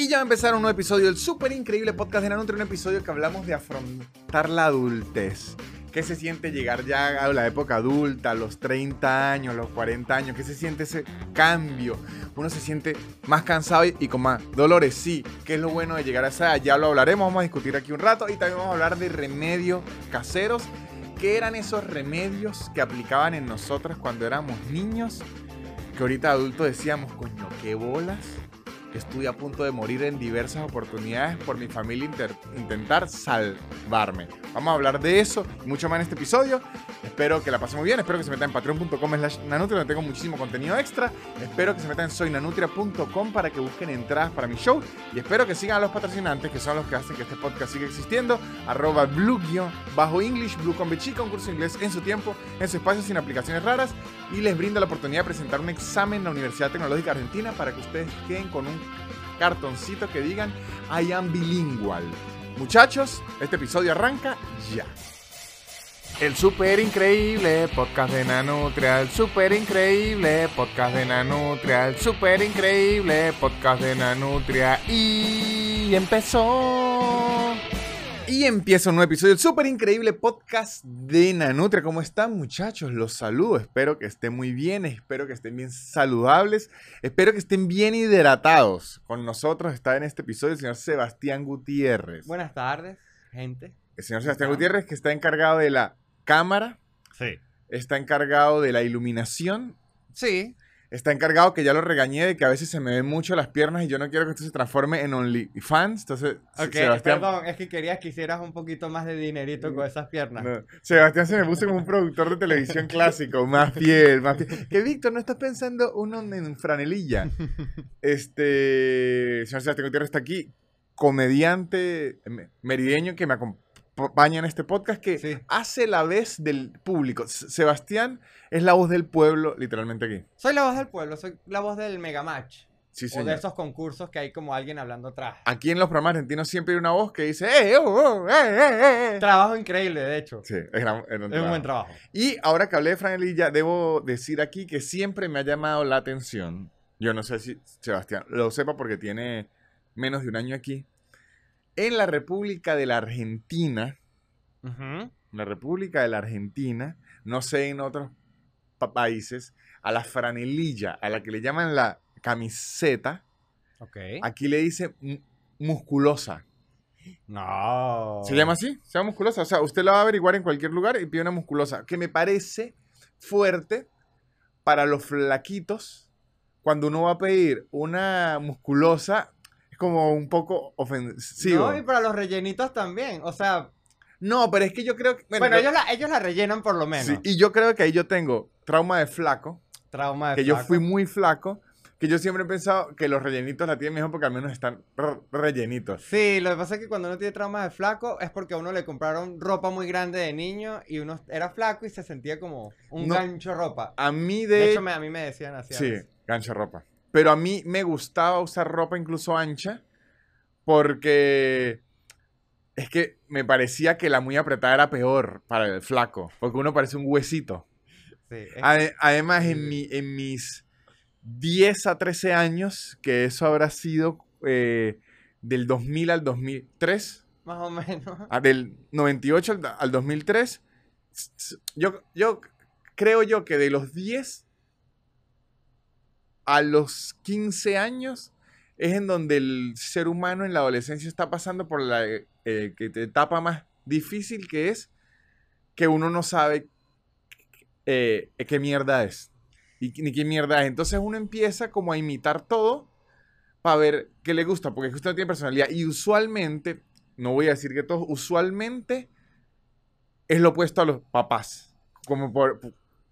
Y ya va a empezar un nuevo episodio del súper increíble podcast de Nanutria, un episodio que hablamos de afrontar la adultez. ¿Qué se siente llegar ya a la época adulta, los 30 años, los 40 años? ¿Qué se siente ese cambio? Uno se siente más cansado y, y con más dolores, sí. ¿Qué es lo bueno de llegar a esa edad? Ya lo hablaremos, vamos a discutir aquí un rato y también vamos a hablar de remedios caseros. ¿Qué eran esos remedios que aplicaban en nosotras cuando éramos niños? Que ahorita adultos decíamos, coño, qué bolas estuve a punto de morir en diversas oportunidades por mi familia intentar salvarme. Vamos a hablar de eso y mucho más en este episodio. Espero que la pasen muy bien. Espero que se metan en patreon.com slash nanutria donde tengo muchísimo contenido extra. Espero que se metan en soynanutria.com para que busquen entradas para mi show. Y espero que sigan a los patrocinantes que son los que hacen que este podcast siga existiendo. Arroba blue bajo English, blue con bechica, un curso inglés en su tiempo, en su espacio sin aplicaciones raras. Y les brindo la oportunidad de presentar un examen en la Universidad Tecnológica Argentina para que ustedes queden con un cartoncito que digan I am bilingual. Muchachos, este episodio arranca ya. El super increíble podcast de Nanutria, el super increíble podcast de Nanutria, el super increíble podcast de Nanutria y empezó. Y empieza un nuevo episodio del súper increíble podcast de Nanutria. ¿Cómo están muchachos? Los saludo. Espero que estén muy bien, espero que estén bien saludables, espero que estén bien hidratados. Con nosotros está en este episodio el señor Sebastián Gutiérrez. Buenas tardes, gente. El señor Sebastián Gutiérrez que está encargado de la cámara, Sí. está encargado de la iluminación, Sí. Está encargado que ya lo regañé de que a veces se me ven mucho las piernas y yo no quiero que esto se transforme en OnlyFans. Entonces, Ok, Sebastián... perdón, es que querías que hicieras un poquito más de dinerito con esas piernas. No, Sebastián se me puso como un productor de televisión clásico, más fiel, más fiel. Que Víctor, ¿no estás pensando uno en franelilla? Este, señor Sebastián Gutiérrez está aquí, comediante me- merideño que me acompaña en este podcast, que Sí. hace la vez del público. Sebastián es la voz del pueblo, literalmente aquí. Soy la voz del pueblo, soy la voz del Megamatch. Sí, o de esos concursos que hay como alguien hablando atrás. Aquí en los programas argentinos siempre hay una voz que dice, ¡eh, oh, oh, eh, eh, eh". Trabajo increíble, de hecho. Sí, un Es un buen trabajo. Y ahora que hablé de franelilla, debo decir aquí que siempre me ha llamado la atención. Yo no sé si Sebastián lo sepa porque tiene menos de un año aquí. En la República de la Argentina, en la República de la Argentina, no sé en otros pa- países, a la franelilla, a la que le llaman la camiseta, aquí le dicen mu- musculosa. No. ¿Se llama así? Se llama musculosa. O sea, usted la va a averiguar en cualquier lugar y pide una musculosa. Que me parece fuerte para los flaquitos. Cuando uno va a pedir una musculosa, como un poco ofensivo. No, y para los rellenitos también. O sea, No, pero es que yo creo que. bueno, ellos, la, ellos la rellenan por lo menos. sí, y yo creo que ahí yo tengo trauma de flaco. Trauma de Que yo flaco. fui muy flaco. Que yo siempre he pensado que los rellenitos la tienen mejor porque al menos están rellenitos. Sí, lo que pasa es que cuando uno tiene trauma de flaco es porque a uno le compraron ropa muy grande de niño y uno era flaco y se sentía como un No. gancho ropa. A mí De, de. hecho, me- a mí me decían así. Sí, gancho ropa. Pero a mí me gustaba usar ropa incluso ancha porque es que me parecía que la muy apretada era peor para el flaco, porque uno parece un huesito. Sí, Además, en, mi, en mis 10 a 13 años, que eso habrá sido eh, del 2000 al 2003, más o menos. ah, del 98 al, al 2003, s- s- yo, yo creo yo que de los 10 a los 15 años es en donde el ser humano en la adolescencia está pasando por la eh, eh, etapa más difícil que es que uno no sabe eh, qué mierda es y ni qué mierda es. Entonces uno empieza como a imitar todo para ver qué le gusta, porque usted no tiene personalidad. Y usualmente, no voy a decir que todos, usualmente es lo opuesto a los papás, como por-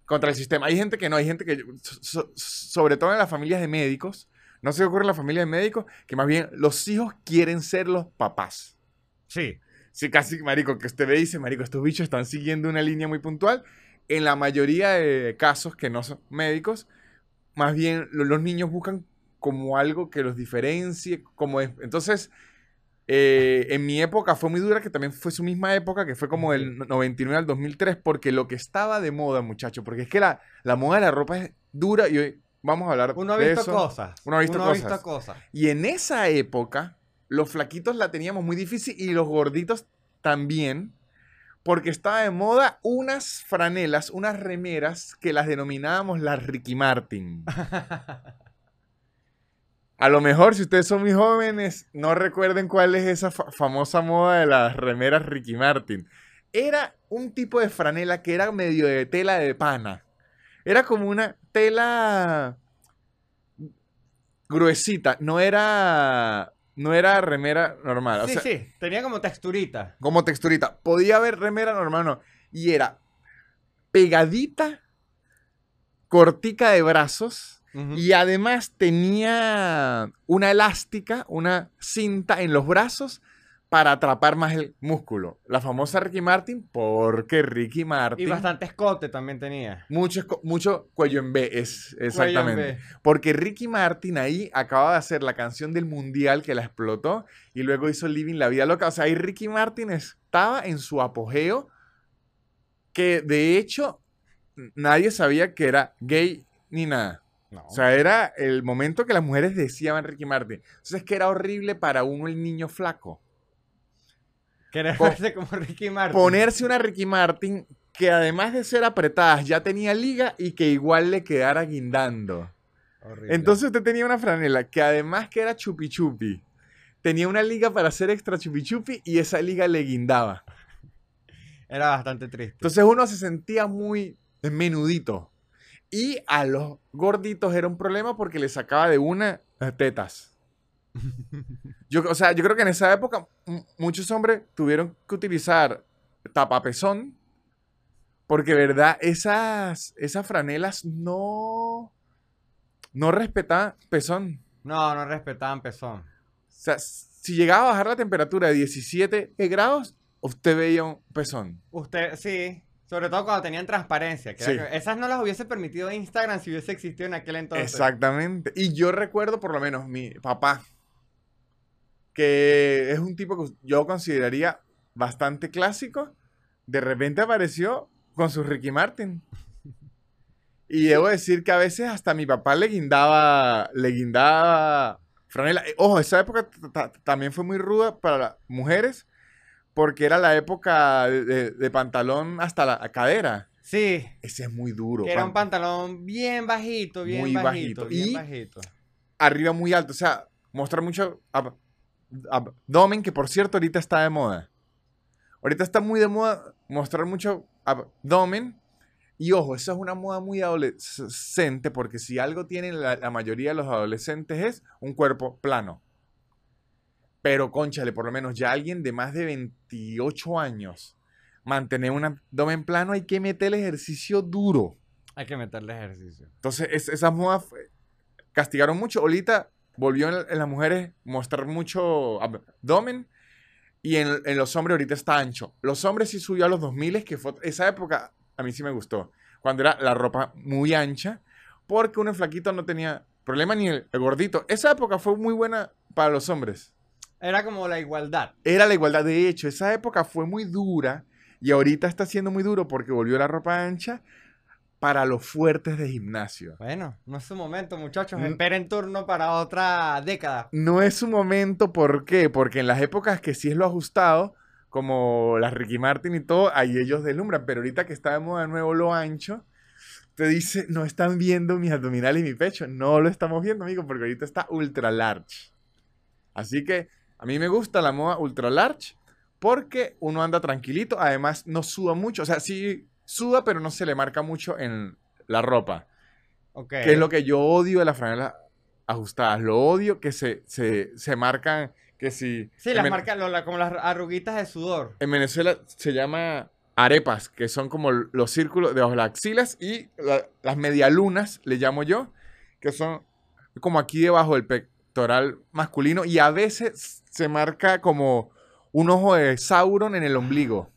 contra el sistema. Hay gente que no, hay gente que, so- so- sobre todo en las familias de médicos, no se ocurre en las familias de médicos, que más bien los hijos quieren ser los papás. Sí. Sí, casi, marico, que usted ve y dice, marico, estos bichos están siguiendo una línea muy puntual. En la mayoría de casos que no son médicos, más bien lo- los niños buscan como algo que los diferencie, como es. Entonces, eh, en mi época fue muy dura, que también fue su misma época, que fue como del 99 al 2003, porque lo que estaba de moda, muchacho, porque es que la, la moda de la ropa es dura y hoy vamos a hablar Uno ha de visto eso. cosas. Uno ha visto cosas. cosas. Y en esa época, los flaquitos la teníamos muy difícil y los gorditos también, porque estaba de moda unas franelas, unas remeras que las denominábamos las Ricky Martin. A lo mejor, si ustedes son muy jóvenes, no recuerden cuál es esa fa- famosa moda de las remeras Ricky Martin. Era un tipo de franela que era medio de tela de pana. Era como una tela gruesita, no era no era remera normal, o sí, sea, sí, tenía como texturita. como texturita. Podía haber remera normal, no, y era pegadita, cortica de brazos Y además tenía una elástica, una cinta en los brazos para atrapar más el músculo. La famosa Ricky Martin, porque Ricky Y Martin bastante escote también tenía. mucho, mucho cuello en B, es en exactamente. B. Porque Ricky Martin ahí acaba de hacer la canción del mundial que la explotó y luego hizo Living la Vida Loca. O sea, ahí Ricky Martin estaba en su apogeo que de hecho nadie sabía que era gay ni nada. No. O sea, era el momento que las mujeres decían Ricky Martin. Entonces que era horrible para uno el niño flaco. Querer verse como Ricky Martin. Ponerse una Ricky Martin que además de ser apretadas ya tenía liga y que igual le quedara guindando. Horrible. Entonces usted tenía una franela que además que era chupi chupi, tenía una liga para hacer extra chupi chupi y esa liga le guindaba. Era bastante triste. Entonces uno se sentía muy menudito. Y a los gorditos era un problema porque le sacaba de una tetas. Yo, o sea, yo creo que en esa época muchos hombres tuvieron que utilizar tapapezón porque, verdad, esas, esas franelas no, no respetaban pezón. No, no respetaban pezón. O sea, si llegaba a bajar la temperatura de 17 grados, usted veía un pezón. Usted, sí. Sobre todo cuando tenían transparencia. que era Sí. que- esas no las hubiese permitido Instagram si hubiese existido en aquel entonces. Exactamente. Y yo recuerdo por lo menos mi papá, que es un tipo que yo consideraría bastante clásico, de repente apareció con su Ricky Martin. Y debo decir que a veces hasta mi papá le guindaba, le guindaba franela. Ojo, esa época también fue muy ruda para las mujeres, porque era la época de, pantalón hasta la cadera. Sí. Ese es muy duro. Que era un pan- pantalón bien bajito, bien Muy bajito, bajito. bien Y- bajito. arriba muy alto. O sea, mostrar mucho ab- abdomen, que por cierto ahorita está de moda. Ahorita está muy de moda mostrar mucho abdomen. Y ojo, esa es una moda muy adolescente, porque si algo tienen la, la mayoría de los adolescentes es un cuerpo plano. Pero, conchale, por lo menos ya alguien de más de 28 años mantener un abdomen plano, hay que meter el ejercicio duro. Hay que meterle ejercicio. Entonces, es- esas modas fue- castigaron mucho. Ahorita volvió en, en las mujeres mostrar mucho abdomen y en, en los hombres ahorita está ancho. Los hombres sí subió a los 2000, que fue esa época a mí sí me gustó. Cuando era la ropa muy ancha, porque uno en flaquito no tenía problema ni el, el gordito. Esa época fue muy buena para los hombres. Era como la igualdad. Era la igualdad. De hecho, esa época fue muy dura y ahorita está siendo muy duro porque volvió la ropa ancha para los fuertes de gimnasio. Bueno, no es su momento, muchachos. Esperen turno para otra década. No es su momento, ¿por qué? Porque en las épocas que sí es lo ajustado, como las Ricky Martin y todo, ahí ellos deslumbran. Pero ahorita que está de moda nuevo lo ancho, te dice, no están viendo mis abdominales y mi pecho. No lo estamos viendo, amigo, porque ahorita está ultra large. Así que a mí me gusta la moda ultra large porque uno anda tranquilito, además no suda mucho. O sea, sí suda, pero no se le marca mucho en la ropa. Ok. Que es lo que yo odio de las franelas ajustadas. Lo odio que se, se, se marcan, que si... Sí, las la- como las arruguitas de sudor. En Venezuela se llama arepas, que son como los círculos de las axilas y la- las medialunas, le llamo yo, que son como aquí debajo del pectoral masculino y a veces se marca como un ojo de Sauron en el ombligo.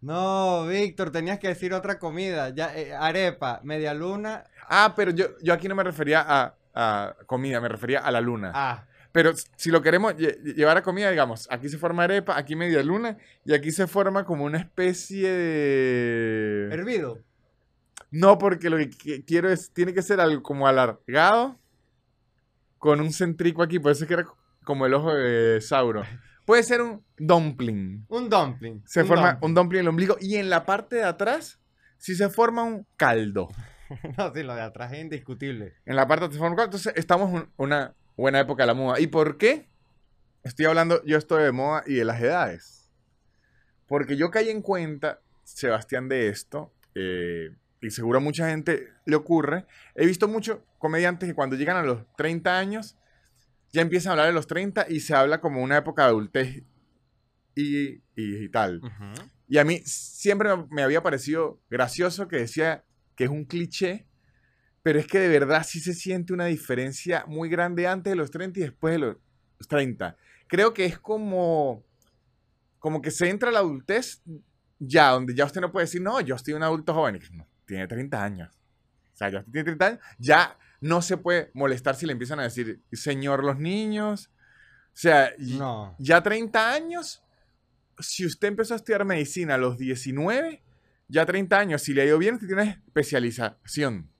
No, Víctor, tenías que decir otra comida. Ya, eh, arepa, media luna. Ah, pero yo, yo aquí no me refería a, a comida, me refería a la luna. Ah, Pero si lo queremos lle- llevar a comida, digamos, aquí se forma arepa, aquí media luna, y aquí se forma como una especie de... hervido. No, porque lo que qui- quiero es, tiene que ser algo como alargado, con un centrico aquí, por eso es que era como el ojo de Sauro. Puede ser un dumpling. Un dumpling. Se un forma dumpling. un dumpling en el ombligo y en la parte de atrás, si se forma un caldo. No, sí, lo de atrás es indiscutible. En la parte de atrás se forma un caldo. Entonces, estamos en una buena época de la moda. ¿Y por qué? Estoy hablando, yo estoy de moda y de las edades. Porque yo caí en cuenta, Sebastián, de esto, eh, y seguro a mucha gente le ocurre. He visto muchos comediantes que cuando llegan a los 30 años, ya empiezan a hablar de los 30 y se habla como una época de adultez y, y- y tal. Y a mí siempre me- había parecido gracioso que decía que es un cliché, pero es que de verdad sí se siente una diferencia muy grande antes de los 30 y después de los 30. Creo que es como, como que se entra a la adultez ya, donde ya usted no puede decir, no, yo estoy un adulto joven. Y que, "No, tiene 30 años. O sea, ya tiene 30 años, ya no se puede molestar si le empiezan a decir, señor los niños. O sea, No. ya 30 años, si usted empezó a estudiar medicina a los 19, ya 30 años, si le ha ido bien, usted tiene especialización.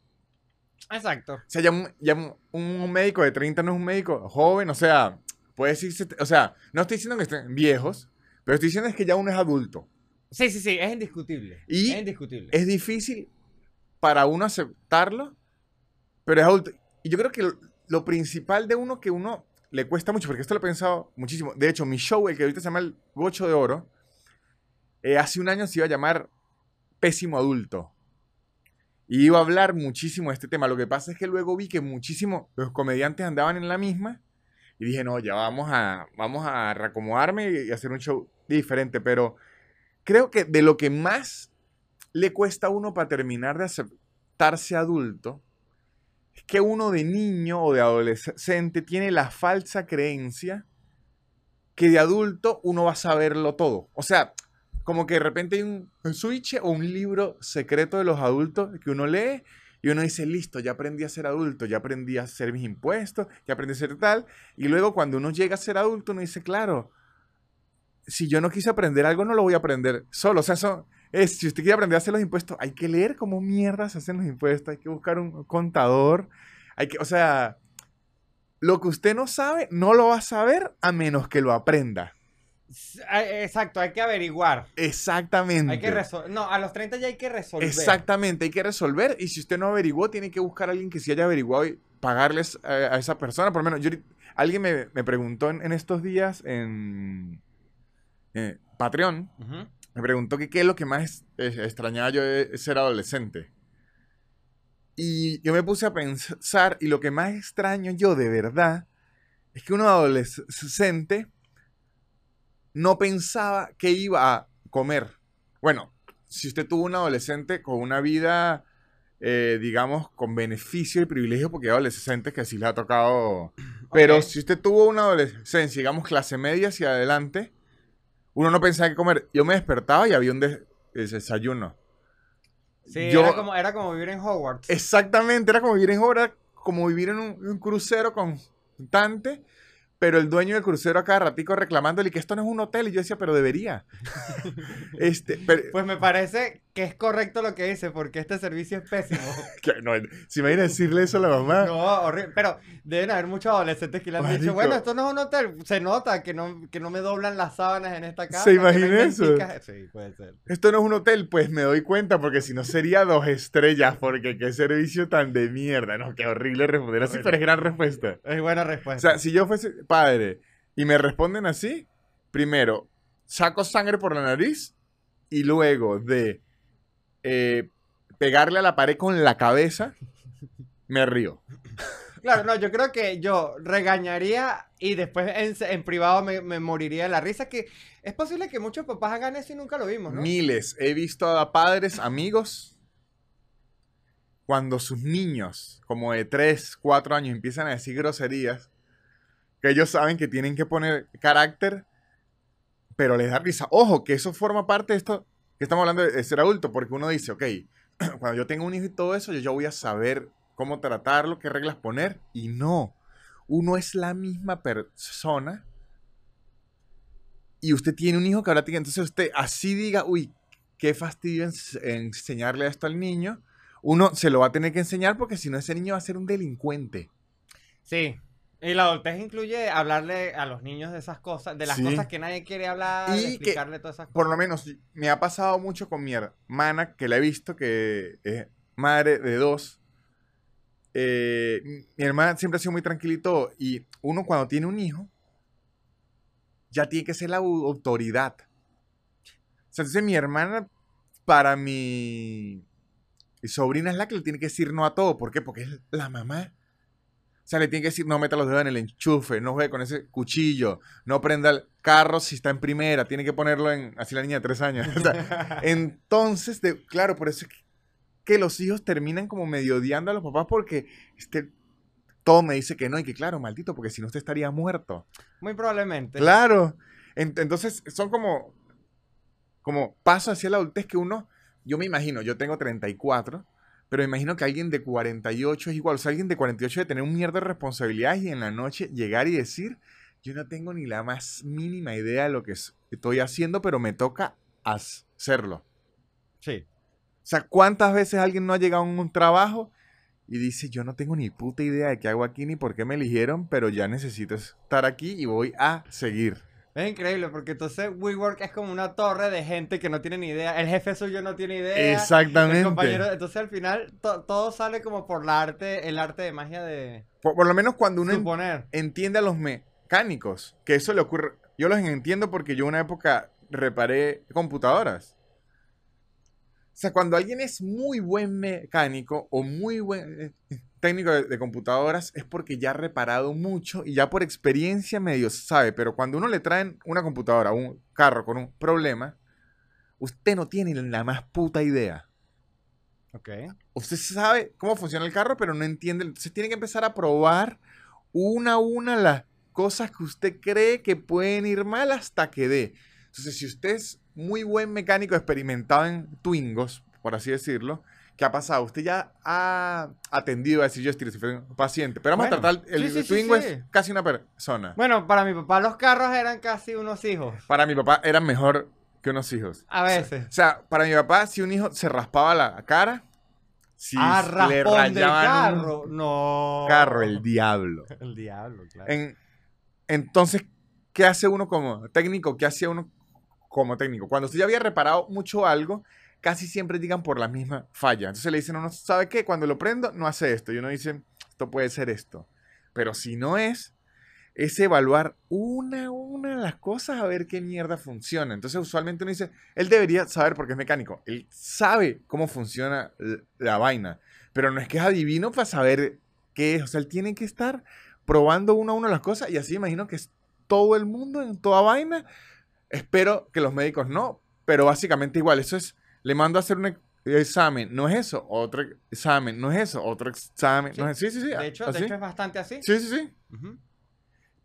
Exacto. O sea, ya, un, ya un- un médico de 30 no es un médico joven, o sea, puede decirse, o sea, no estoy diciendo que estén viejos, pero estoy diciendo es que ya uno es adulto. Sí, sí, sí, es indiscutible. Y es indiscutible. Es difícil para uno aceptarlo, pero es adulto. Y yo creo que lo, principal de uno que uno le cuesta mucho, porque esto lo he pensado muchísimo. De hecho, mi show, el que ahorita se llama El Gocho de Oro, eh, hace un año se iba a llamar Pésimo Adulto. Y iba a hablar muchísimo de este tema. Lo que pasa es que luego vi que muchísimos los comediantes andaban en la misma. Y dije, no, ya vamos a, vamos a reacomodarme y hacer un show diferente. Pero creo que de lo que más le cuesta a uno para terminar de aceptarse adulto es que uno de niño o de adolescente tiene la falsa creencia que de adulto uno va a saberlo todo. O sea, como que de repente hay un, switch o un libro secreto de los adultos que uno lee y uno dice, listo, ya aprendí a ser adulto, ya aprendí a hacer mis impuestos, ya aprendí a ser tal. Y luego cuando uno llega a ser adulto, uno dice, claro, si yo no quise aprender algo, no lo voy a aprender solo. O sea, eso es, si usted quiere aprender a hacer los impuestos, hay que leer cómo mierda se hacen los impuestos, hay que buscar un contador, hay que, o sea, lo que usted no sabe, no lo va a saber a menos que lo aprenda. Exacto, hay que averiguar. Exactamente. Hay que resolver. No, a los 30 ya hay que resolver. Exactamente, hay que resolver. Y si usted no averiguó, tiene que buscar a alguien que sí haya averiguado y pagarles a, a esa persona. Por lo menos, yo, alguien me, me preguntó en, en estos días en eh, Patreon. Me preguntó que qué es lo que más extrañaba yo de ser adolescente. Y yo me puse a pensar, y lo que más extraño yo de verdad es que uno adolescente no pensaba que iba a comer. Bueno, si usted tuvo un adolescente con una vida, eh, digamos, con beneficio y privilegio, porque hay adolescentes que sí les ha tocado. Pero si usted tuvo una adolescencia, digamos, clase media hacia adelante, uno no pensaba que comer. Yo me despertaba y había un des- desayuno. Sí, Yo- era, como, era como vivir en Hogwarts. Exactamente, era como vivir en obra, como vivir en un, un crucero constante, pero el dueño del crucero a cada ratico reclamándole que esto no es un hotel, y yo decía, pero debería. este, pero, Pues me parece que es correcto lo que dice, porque este servicio es pésimo. no, si me a decirle eso a la mamá, No, horrible. Pero deben haber muchos adolescentes que le han Marico. dicho, bueno, esto no es un hotel. Se nota que no, que no me doblan las sábanas en esta casa. ¿Se no imagina eso? venticas". Sí, puede ser. esto no es un hotel, pues me doy cuenta, porque si no sería dos estrellas, porque qué servicio tan de mierda, no, qué horrible responder así, Horrible. pero es gran respuesta. Es buena O respuesta. sea, si yo fuese padre y me responden así, primero, saco sangre por la nariz y luego de eh, pegarle a la pared con la cabeza, me río. Claro, no, yo creo que yo regañaría y después en, en privado me, me moriría de la risa. Que es posible que muchos papás hagan eso y nunca lo vimos, ¿no? Miles. He visto a padres, amigos, cuando sus niños, como de 3, 4 años, empiezan a decir groserías, que ellos saben que tienen que poner carácter, pero les da risa. Ojo, que eso forma parte de esto que estamos hablando de, ser adulto, porque uno dice, ok, cuando yo tenga un hijo y todo eso, yo ya voy a saber cómo tratarlo, qué reglas poner, y no. Uno es la misma persona y usted tiene un hijo que ahora tiene, entonces usted así diga, uy, qué fastidio ens- enseñarle esto al niño, uno se lo va a tener que enseñar porque si no ese niño va a ser un delincuente. Sí. Y la adultez incluye hablarle a los niños de esas cosas, de las Sí. cosas que nadie quiere hablar, Y que, explicarle todas esas cosas. Por lo menos me ha pasado mucho con mi hermana, que la he visto, que es madre de dos. Eh, mi- hermana siempre ha sido muy tranquilito y uno cuando tiene un hijo, ya tiene que ser la au- autoridad. O sea, entonces mi hermana, para mi, mi sobrina es la que le tiene que decir no a todo. ¿Por qué? Porque es la mamá. O sea, le tiene que decir, no meta los dedos en el enchufe, no juegue con ese cuchillo, no prenda el carro si está en primera, tiene que ponerlo en, así la niña de tres años. O sea, entonces, de- claro, por eso es que, los hijos terminan como medio odiando a los papás porque este, todo me dice que no y que claro, maldito, porque si no usted estaría muerto. Muy probablemente. Claro. En- entonces, son como, como pasos hacia la adultez que uno, yo me imagino, yo tengo 34, pero me imagino que alguien de 48 es igual. O sea, alguien de 48 de tener un mierda de responsabilidades y en la noche llegar y decir, yo no tengo ni la más mínima idea de lo que es- estoy haciendo, pero me toca hacerlo. Sí. O sea, ¿cuántas veces alguien no ha llegado a un trabajo y dice, yo no tengo ni puta idea de qué hago aquí ni por qué me eligieron, pero ya necesito estar aquí y voy a seguir? Es increíble porque entonces WeWork es como una torre de gente que no tiene ni idea. El jefe suyo no tiene idea. El Exactamente. compañero, entonces al final to- todo sale como por la arte, el arte de magia de Por, por lo menos cuando uno suponer. entiende a los mecánicos, que eso le ocurre. Yo los entiendo porque yo una época reparé computadoras. O sea, cuando alguien es muy buen mecánico o muy buen técnico de, de computadoras es porque ya ha reparado mucho y ya por experiencia medio sabe. Pero cuando uno le traen una computadora, un carro con un problema, usted no tiene la más puta idea. Ok. Usted sabe cómo funciona el carro, pero no entiende. Entonces tiene que empezar a probar una a una las cosas que usted cree que pueden ir mal hasta que dé. Entonces, si usted es muy buen mecánico experimentado en Twingos, por así decirlo, ¿qué ha pasado? Usted ya ha atendido a decir yo estoy un paciente, pero vamos Bueno, a tratar, el sí, sí, sí, Twingo sí. es casi una persona. Bueno, para mi papá los carros eran casi unos hijos. Para mi papá eran mejor que unos hijos. A veces. O sea, para mi papá, si un hijo se raspaba la cara, si ah, le del rayaban un carro. No. carro, el diablo. El diablo, claro. En- entonces, ¿qué hace uno como técnico? ¿Qué hacía uno como técnico? Cuando usted ya había reparado mucho algo, casi siempre llegan por la misma falla. Entonces le dicen a uno, ¿sabe qué? Cuando lo prendo, no hace esto. Y uno dice, esto puede ser esto. Pero si no es, es evaluar una a una las cosas a ver qué mierda funciona. Entonces, usualmente uno dice, él debería saber porque es mecánico. Él sabe cómo funciona la vaina. Pero no es que es adivino para saber qué es. O sea, él tiene que estar probando uno a uno las cosas y así imagino que es todo el mundo en toda vaina. Espero que los médicos no, pero básicamente igual. Eso es, le mando a hacer un ex- examen, no es eso, otro examen, no es eso, otro examen, Sí. no es sí, sí, sí. de, hecho, de así. hecho es bastante así. Sí, sí, sí.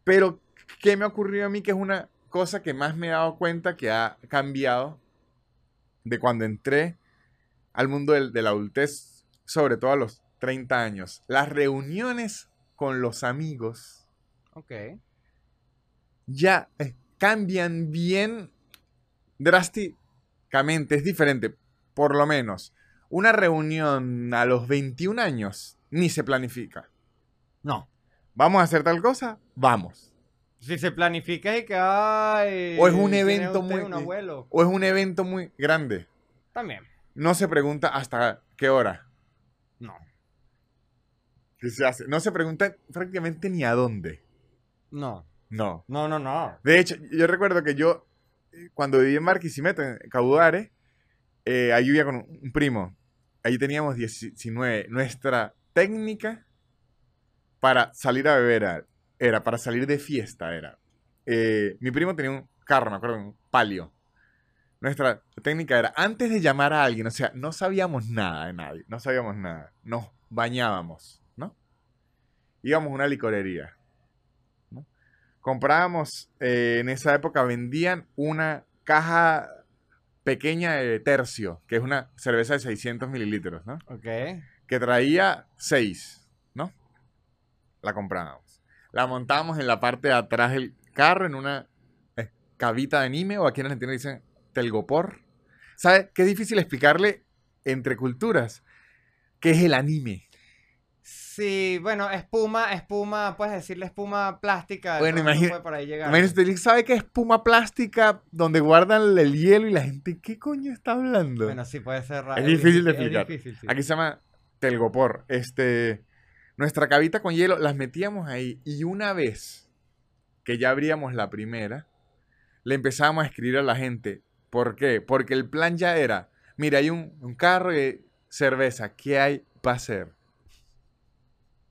Pero, ¿qué me ocurrió a mí? Que es una cosa que más me he dado cuenta que ha cambiado de cuando entré al mundo del- de la adultez, sobre todo a los 30 años. Las reuniones con los amigos Ok. ya eh, cambian bien drásticamente. Es diferente, por lo menos. Una reunión a los 21 años ni se planifica. No. ¿Vamos a hacer tal cosa? Vamos. Si se planifica y que ay, O es un evento muy- un abuelo. O es un evento muy grande. También. No se pregunta hasta qué hora. No. ¿Qué se hace? No se pregunta prácticamente ni a dónde. No. No. No, no, no. De hecho, yo recuerdo que yo, cuando viví en Barquisimeto, en Caudare, eh, ahí vivía con un primo. Ahí teníamos 19. Nuestra técnica para salir a beber era, para salir de fiesta era. eh, mi primo tenía un carro, me acuerdo, un palio. Nuestra técnica era, antes de llamar a alguien, o sea, no sabíamos nada de nadie, no sabíamos nada. Nos bañábamos, ¿no? Íbamos a una licorería. Comprábamos, eh, en esa época vendían una caja pequeña de tercio, que es una cerveza de 600 mililitros, ¿no? Ok. Que traía 6, ¿no? La comprábamos. La montábamos en la parte de atrás del carro, en una eh, cabita de anime, o aquí en Argentina dicen telgopor. ¿Sabe qué difícil explicarle entre culturas? que es el anime. Sí, bueno, espuma, espuma, puedes decirle espuma plástica. de Bueno, puede por ahí llegar. Imagínate, usted sabe que es espuma plástica donde guardan el hielo y la gente, ¿qué coño está hablando? Bueno, sí, puede ser raro. Es difícil de Es explicar. difícil, sí. Aquí se llama telgopor. Este, nuestra cavita con hielo, las metíamos ahí y una vez que ya abríamos la primera, le empezábamos a escribir a la gente. ¿Por qué? Porque el plan ya era, mira, hay un, un carro y cerveza, ¿qué hay para hacer?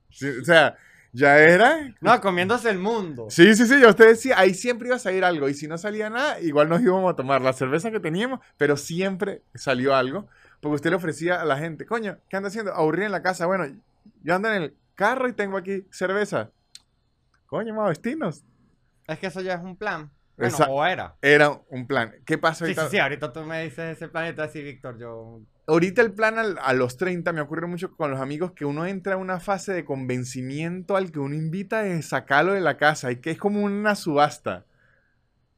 Sí, o sea, ya era... No, comiéndose el mundo. Sí, sí, sí, ya usted decía, ahí siempre iba a salir algo. Y si no salía nada, igual nos íbamos a tomar la cerveza que teníamos, pero siempre salió algo. Porque usted le ofrecía a la gente, coño, ¿qué anda haciendo? Aburrir en la casa. Bueno, yo ando en el carro y tengo aquí cerveza. Coño, vamos a vestirnos. Es que eso ya es un plan. Bueno, Esa- o era. Era un plan. ¿Qué pasa Sí, ahorita? sí, sí, ahorita tú me dices ese planeta así, Víctor, yo... Ahorita el plan a los 30 me ocurre mucho con los amigos que uno entra en una fase de convencimiento al que uno invita de sacarlo de la casa y que es como una subasta.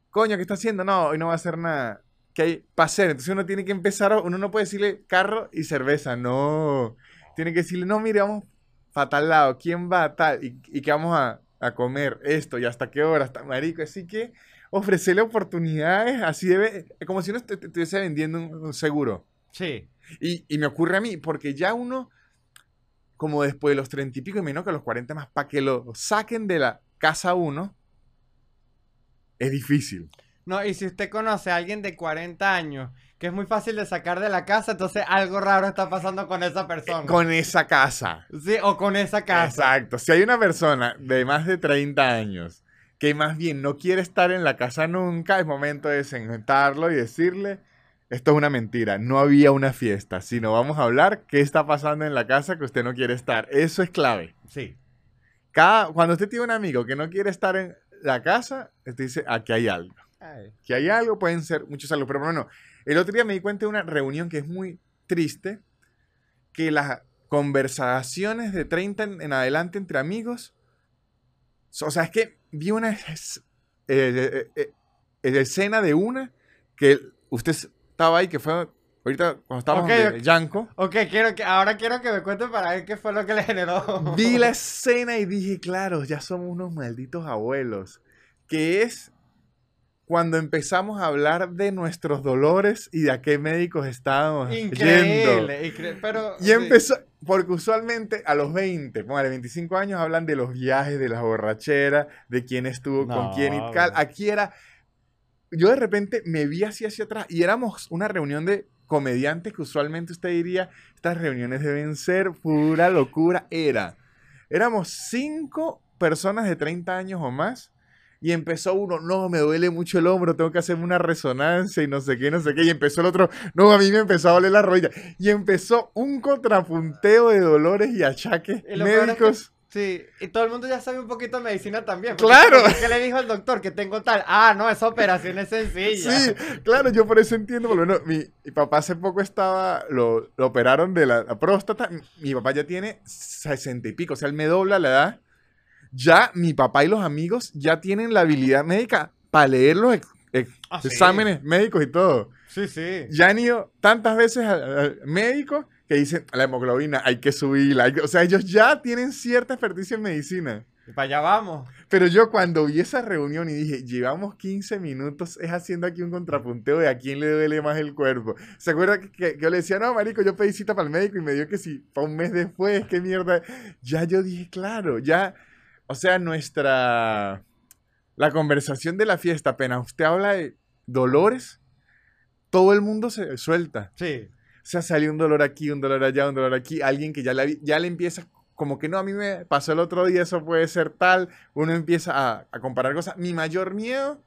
Coño, ¿qué está haciendo? No, hoy no va a hacer nada. ¿Qué hay para? Entonces uno tiene que empezar, a- uno no puede decirle carro y cerveza, no. Tiene que decirle, no, mire, vamos para tal lado, ¿quién va a tal? ¿Y, y qué vamos a, a comer? Esto, ¿y hasta qué hora? Hasta marico. Así que ofrecerle oportunidades, así debe, como si uno est- estuviese vendiendo un seguro. Sí. Y, y me ocurre a mí, porque ya uno, como después de los 30 y pico, y menos que los 40 más, para que lo saquen de la casa uno, es difícil. No, y si usted conoce a alguien de 40 años que es muy fácil de sacar de la casa, entonces algo raro está pasando con esa persona. Con esa casa. Sí, o con esa casa. Exacto. Si hay una persona de más de 30 años que más bien no quiere estar en la casa nunca, es momento de sentarlo y decirle, esto es una mentira, no había una fiesta, sino vamos a hablar qué está pasando en la casa que usted no quiere estar. Eso es clave. Sí. Cada, cuando usted tiene un amigo que no quiere estar en la casa, usted dice, aquí hay algo. Ay. Que hay algo, pueden ser muchos algo. Pero bueno, el otro día me di cuenta de una reunión que es muy triste, que las conversaciones de 30 en, en adelante entre amigos, o sea, es que vi una eh, eh, eh, escena de una que usted estaba ahí, que fue ahorita cuando estábamos Ok, de ok. Yanko. Ok, quiero que, ahora quiero que me cuente para ver qué fue lo que le generó. Vi la escena y dije, claro, ya somos unos malditos abuelos. Que es cuando empezamos a hablar de nuestros dolores y de a qué médicos estábamos yendo. Increíble, incre- pero... Y sí. empezó, porque usualmente a los 20, póngale 25 años, hablan de los viajes, de las borracheras, de quién estuvo con quién y tal. Aquí era, yo de repente me vi así hacia atrás y éramos una reunión de comediantes que usualmente usted diría, estas reuniones deben ser pura locura. Era, éramos cinco personas de 30 años o más. Y empezó uno, no, me duele mucho el hombro, tengo que hacerme una resonancia y no sé qué, no sé qué. Y empezó el otro, no, a mí me empezó a doler la rodilla. Y empezó un contrapunteo de dolores y achaques médicos. Sí, y todo el mundo ya sabe un poquito de medicina también. Claro. ¿Qué le dijo el doctor? Que tengo tal. Ah, no, esa operación es sencilla. Sí, claro, yo por eso entiendo. Por lo menos, mi, mi papá hace poco estaba, lo, lo operaron de la, la próstata. Mi, papá ya tiene sesenta y pico, o sea, él me dobla la edad. Ya mi papá y los amigos ya tienen la habilidad médica para leer los ex- ex- Ah, sí. exámenes médicos y todo. Sí, sí. Ya han ido tantas veces al médico que dicen, la hemoglobina hay que subirla. hay que-". O sea, ellos ya tienen cierta experticia en medicina. Y para allá vamos. Pero yo cuando vi esa reunión y dije, llevamos 15 minutos, es haciendo aquí un contrapunteo de a quién le duele más el cuerpo. ¿Se acuerda que, que- que yo le decía, no, marico, yo pedí cita para el médico y me dio que sí, para un mes después, qué mierda. Ya yo dije, claro, ya, o sea, nuestra, la conversación de la fiesta, apenas usted habla de dolores, todo el mundo se suelta. Sí. Sea, salió un dolor aquí, un dolor allá, un dolor aquí. Alguien que ya le, ya le empieza, como que no, a mí me pasó el otro día, eso puede ser tal. Uno empieza a, a comparar cosas. Mi mayor miedo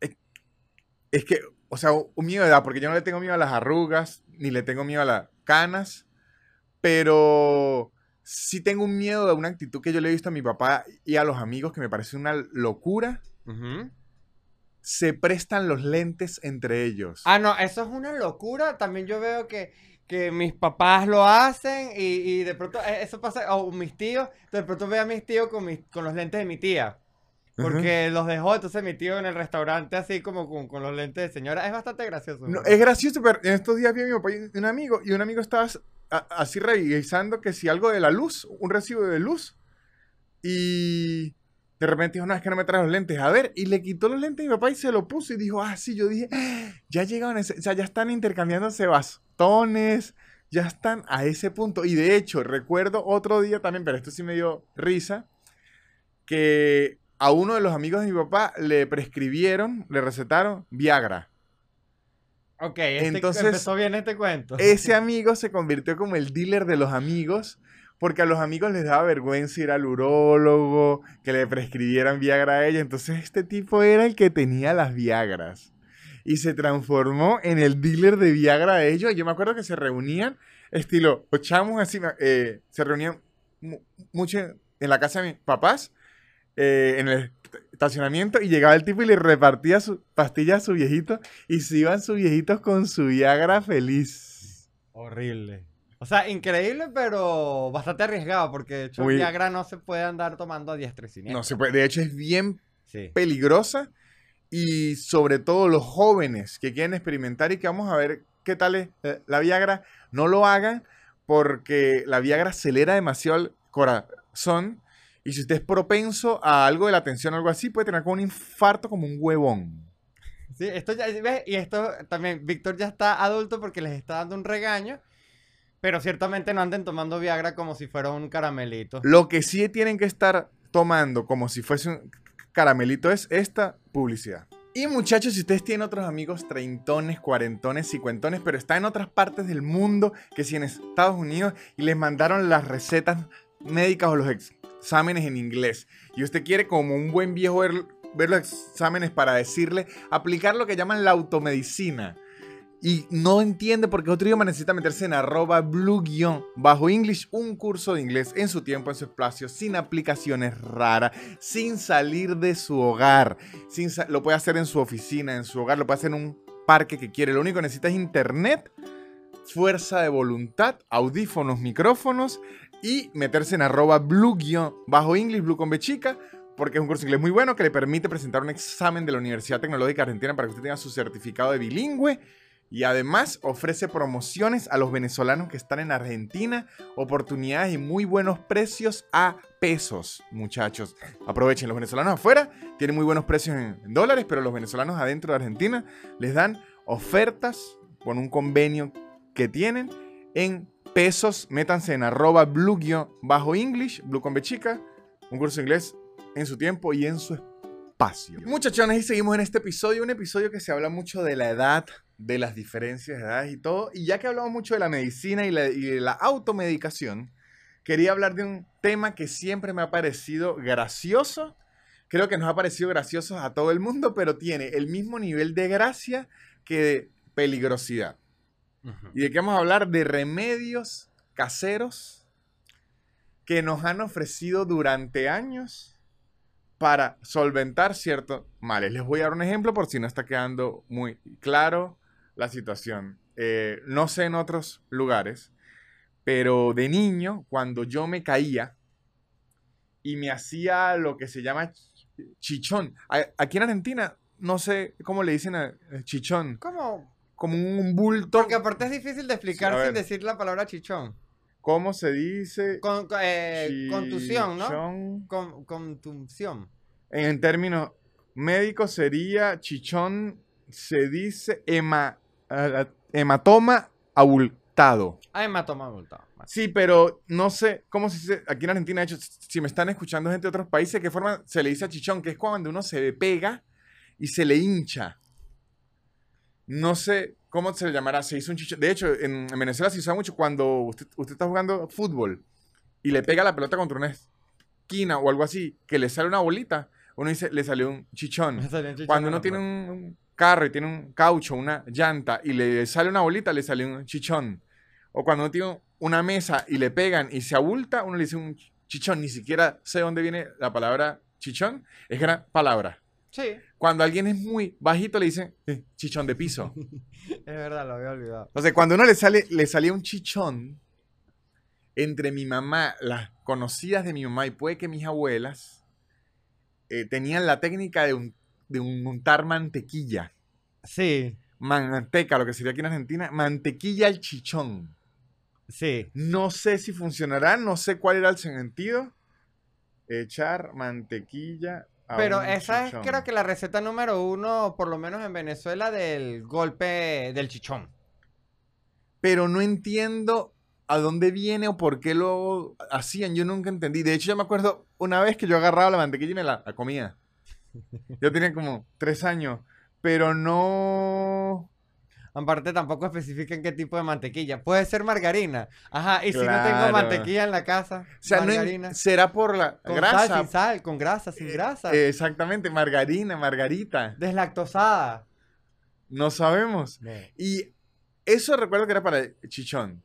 es, es que, o sea, un miedo de edad, porque yo no le tengo miedo a las arrugas, ni le tengo miedo a las canas, pero sí tengo un miedo de una actitud que yo le he visto a mi papá y a los amigos que me parece una locura. Se prestan los lentes entre ellos. Ah, no, eso es una locura. También yo veo que, que mis papás lo hacen y, y de pronto eh, eso pasa, o mis tíos, de pronto veo a mis tíos con, mis, con los lentes de mi tía. Porque los dejó, entonces mi tío en el restaurante así como con, con los lentes de señora. Es bastante gracioso. No, es gracioso, pero en estos días vi a mi papá y un amigo, y un amigo estaba a- así revisando que si algo de la luz, un recibo de luz, y de repente dijo, no, es que no me traes los lentes, a ver, y le quitó los lentes a mi papá y se lo puso y dijo, ah, sí, yo dije, "Ah, ya llegaron, ese- o sea, ya están intercambiándose bastones, ya están a ese punto. Y de hecho, recuerdo otro día también, pero esto sí me dio risa, que a uno de los amigos de mi papá le prescribieron, le recetaron Viagra. Ok, este Entonces, empezó bien este cuento. Ese amigo se convirtió como el dealer de los amigos, porque a los amigos les daba vergüenza ir al urólogo, que le prescribieran Viagra a ella. Entonces este tipo era el que tenía las Viagras. Y se transformó en el dealer de Viagra de ellos. Yo me acuerdo que se reunían, estilo, los chamos así, eh, se reunían mu- mucho en la casa de mis papás, eh, en el estacionamiento, y llegaba el tipo y le repartía sus pastillas a su viejito, y se iban sus viejitos con su Viagra feliz. Horrible. O sea, increíble, pero bastante arriesgado, porque de hecho Viagra no se puede andar tomando a diestra y siniestra. No se puede, de hecho es bien Sí. peligrosa y sobre todo los jóvenes que quieren experimentar y que vamos a ver qué tal es eh, la Viagra, no lo hagan porque la Viagra acelera demasiado el corazón y si usted es propenso a algo de la tensión o algo así, puede tener como un infarto como un huevón. Sí, esto ya, ¿ves? Y esto también, Víctor ya está adulto porque les está dando un regaño, pero ciertamente no anden tomando Viagra como si fuera un caramelito. Lo que sí tienen que estar tomando como si fuese un caramelito es esta publicidad. Y muchachos, si ustedes tienen otros amigos treintones, cuarentones, cincuentones, pero están en otras partes del mundo, que si en Estados Unidos y les mandaron las recetas médicas o los exámenes en inglés, y usted quiere como un buen viejo ver, ver los exámenes para decirle, aplicar lo que llaman la automedicina, y no entiende por qué otro idioma necesita meterse en arroba blue guion bajo English, un curso de inglés en su tiempo, en su espacio, sin aplicaciones raras, sin salir de su hogar. Sin lo puede hacer en su oficina, en su hogar, lo puede hacer en un parque que quiere. Lo único que necesita es internet, fuerza de voluntad, audífonos, micrófonos y meterse en arroba blue guion bajo English, blue con B chica, porque es un curso de inglés muy bueno que le permite presentar un examen de la Universidad Tecnológica Argentina para que usted tenga su certificado de bilingüe. Y además ofrece promociones a los venezolanos que están en Argentina, oportunidades y muy buenos precios a pesos, muchachos. Aprovechen, los venezolanos afuera tienen muy buenos precios en, dólares, pero los venezolanos adentro de Argentina les dan ofertas con un convenio que tienen en pesos. Métanse en arroba blue bajo English, blue con B chica, un curso de inglés en su tiempo y en su espacio. Muchachones, y seguimos en este episodio, un episodio que se habla mucho de la edad, de las diferencias de edades y todo. Y ya que hablamos mucho de la medicina y, la- y de la automedicación, quería hablar de un tema que siempre me ha parecido gracioso. Creo que nos ha parecido gracioso a todo el mundo, pero tiene el mismo nivel de gracia que de peligrosidad. ¿Y de qué vamos a hablar? De remedios caseros que nos han ofrecido durante años para solventar ciertos males. Les voy a dar un ejemplo por si no está quedando muy claro la situación. Eh, no sé en otros lugares, pero de niño, cuando yo me caía y me hacía lo que se llama ch- chichón. Aquí en Argentina, no sé cómo le dicen a a chichón, ¿Cómo? como un bulto. Porque aparte es difícil de explicar Sí, sin decir la palabra chichón. ¿Cómo se dice? Con, eh, contusión, ¿no? Con, contusión. En términos médicos sería chichón, se dice hema- ah, hematoma abultado. Ha tomado multado. Sí, pero no sé cómo se dice aquí en Argentina. De hecho, si me están escuchando gente de otros países, ¿qué forma se le dice a chichón? Que es cuando uno se pega y se le hincha. No sé cómo se le llamará. Se hizo un chichón. De hecho, en, en Venezuela se usa mucho cuando usted, usted está jugando fútbol y le pega la pelota contra una esquina o algo así, que le sale una bolita. Uno dice, le salió un chichón. Me salió un chichón Cuando uno tiene un carro y tiene un caucho, una llanta y le sale una bolita, le sale un chichón. O cuando uno tiene una mesa y le pegan y se abulta, uno le dice un chichón. Ni siquiera sé dónde viene la palabra chichón. Es gran palabra. Sí, Cuando alguien es muy bajito, le dicen "Eh, chichón de piso. es verdad, lo había olvidado. Entonces, cuando uno le sale, le salía un chichón entre mi mamá, las conocidas de mi mamá y puede que mis abuelas eh, tenían la técnica de, un- de un- untar mantequilla. Sí. manteca, lo que sería aquí en Argentina, mantequilla al chichón. Sí. No sé si funcionará, no sé cuál era el sentido. Echar mantequilla. a Pero un esa chichón. es creo que la receta número uno, por lo menos en Venezuela, del golpe del chichón. Pero no entiendo a dónde viene o por qué lo hacían. Yo nunca entendí. De hecho, yo me acuerdo una vez que yo agarraba la mantequilla y me la, la comía. Yo tenía como tres años. Pero no. Aparte tampoco especifican qué tipo de mantequilla. Puede ser margarina. Ajá, y si no tengo mantequilla en la casa, O sea, no en- margarina. será por la con grasa. sal, sin sal, con grasa, sin grasa. Eh, exactamente, margarina, margarita. Deslactosada. No sabemos. Y eso recuerdo que era para el chichón.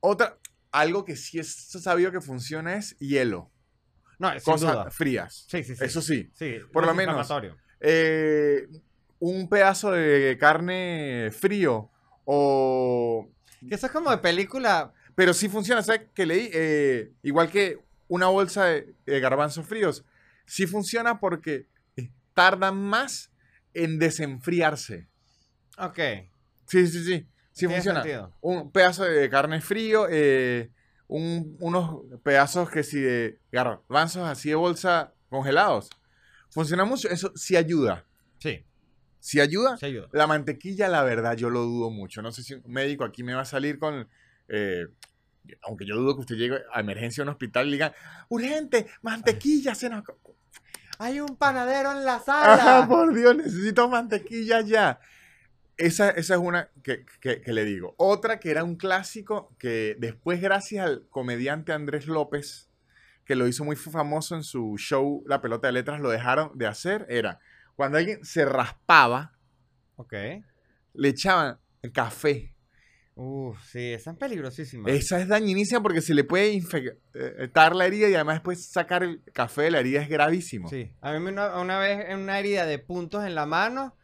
Otra, algo que sí es sabido que funciona es hielo. No, sin Cosas duda. frías. Sí, sí, sí. Eso sí. Sí, por lo menos. Eh, un pedazo de carne frío o... Que eso es como de película. Pero sí funciona, ¿sabes? Que leí, eh, igual que una bolsa de, de garbanzos fríos, sí funciona porque tardan más en desenfriarse. Ok. Sí, sí, sí. Sí funciona. sentido. Un pedazo de carne frío, eh, un- unos pedazos que sí de garbanzos así de bolsa congelados. Funciona mucho. Eso sí ayuda. Sí, Sí ayuda. se ayuda. La mantequilla, la verdad, yo lo dudo mucho. No sé si un médico aquí me va a salir con. eh, aunque yo dudo que usted llegue a emergencia a un hospital y diga: ¡Urgente! ¡Mantequilla! Se nos... Hay un panadero en la ¡Ajá, sala. por Dios! Necesito mantequilla ya. Esa, esa es una que, que- que le digo. Otra que era un clásico que después, gracias al comediante Andrés López, que lo hizo muy famoso en su show La Pelota de Letras, lo dejaron de hacer, era cuando alguien se raspaba, Ok. le echaban café. Uf, sí, esa es peligrosísima. Esa es dañinísima porque se le puede infectar la herida y además después sacar el café de la herida es gravísimo. Sí. A mí me una, una vez en una herida de puntos en la mano,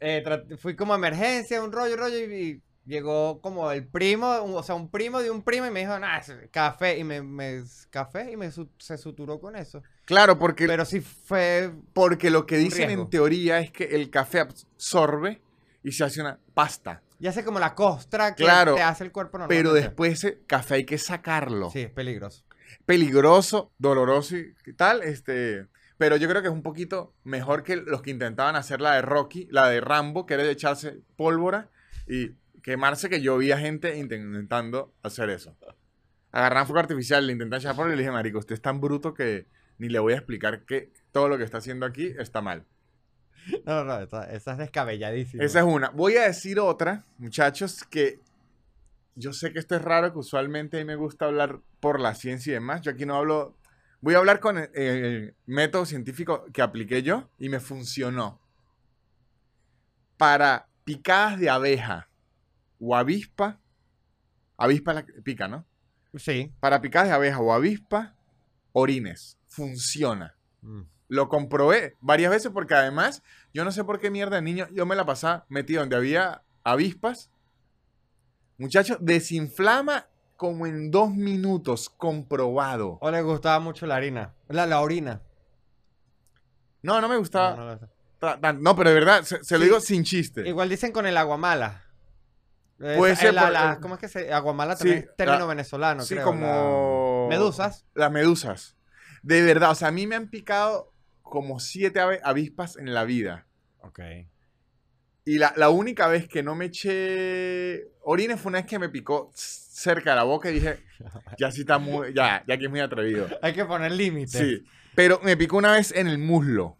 eh, fui como a emergencia, un rollo, rollo, y, y llegó como el primo, un- o sea, un primo de un primo y me dijo, nah, café, y me, me- café, y me su- se suturó con eso. Claro, porque, Pero sí fue, porque lo que dicen riesgo. en teoría es que el café absorbe y se hace una pasta. ya sé como la costra que Claro, te hace el cuerpo Pero normalmente. después ese café hay que sacarlo. Sí, es peligroso. Peligroso, doloroso y tal. Este, pero yo creo que es un poquito mejor que los que intentaban hacer la de Rocky, la de Rambo, que era de echarse pólvora y quemarse, que yo vi a gente intentando hacer eso. Agarraban fuego artificial, le intentaban echar pólvora y le dije, marico, usted es tan bruto que ni le voy a explicar que todo lo que está haciendo aquí está mal. No, no, no, esa, esa es descabelladísima. Esa es una. Voy a decir otra, muchachos, que yo sé que esto es raro, que usualmente a mí me gusta hablar por la ciencia y demás. Yo aquí no hablo. Voy a hablar con el, el método científico que apliqué yo y me funcionó. Para picadas de abeja o avispa. Avispa la que pica, ¿no? Sí. Para picadas de abeja o avispa, orines. Funciona. Mm. Lo comprobé varias veces porque además, yo no sé por qué mierda de niño, yo me la pasaba metido donde había avispas. Muchachos, desinflama como en dos minutos, comprobado. O le gustaba mucho la harina. La, la orina. No, no me gustaba. no pero de verdad, se, se lo Sí. digo sin chiste. Igual dicen con el aguamala. Puede ser la- por- la- ¿Cómo es que se...? Aguamala también Sí, es término la- venezolano, sí, creo. como... Medusas. Las medusas. De verdad, o sea, a mí me han picado como siete avispas en la vida. Ok. Y la, la única vez que no me eché orines fue una vez que me picó cerca de la boca y dije, ya sí está muy, ya, ya que es muy atrevido. Hay que poner límites. Sí, pero me picó una vez en el muslo,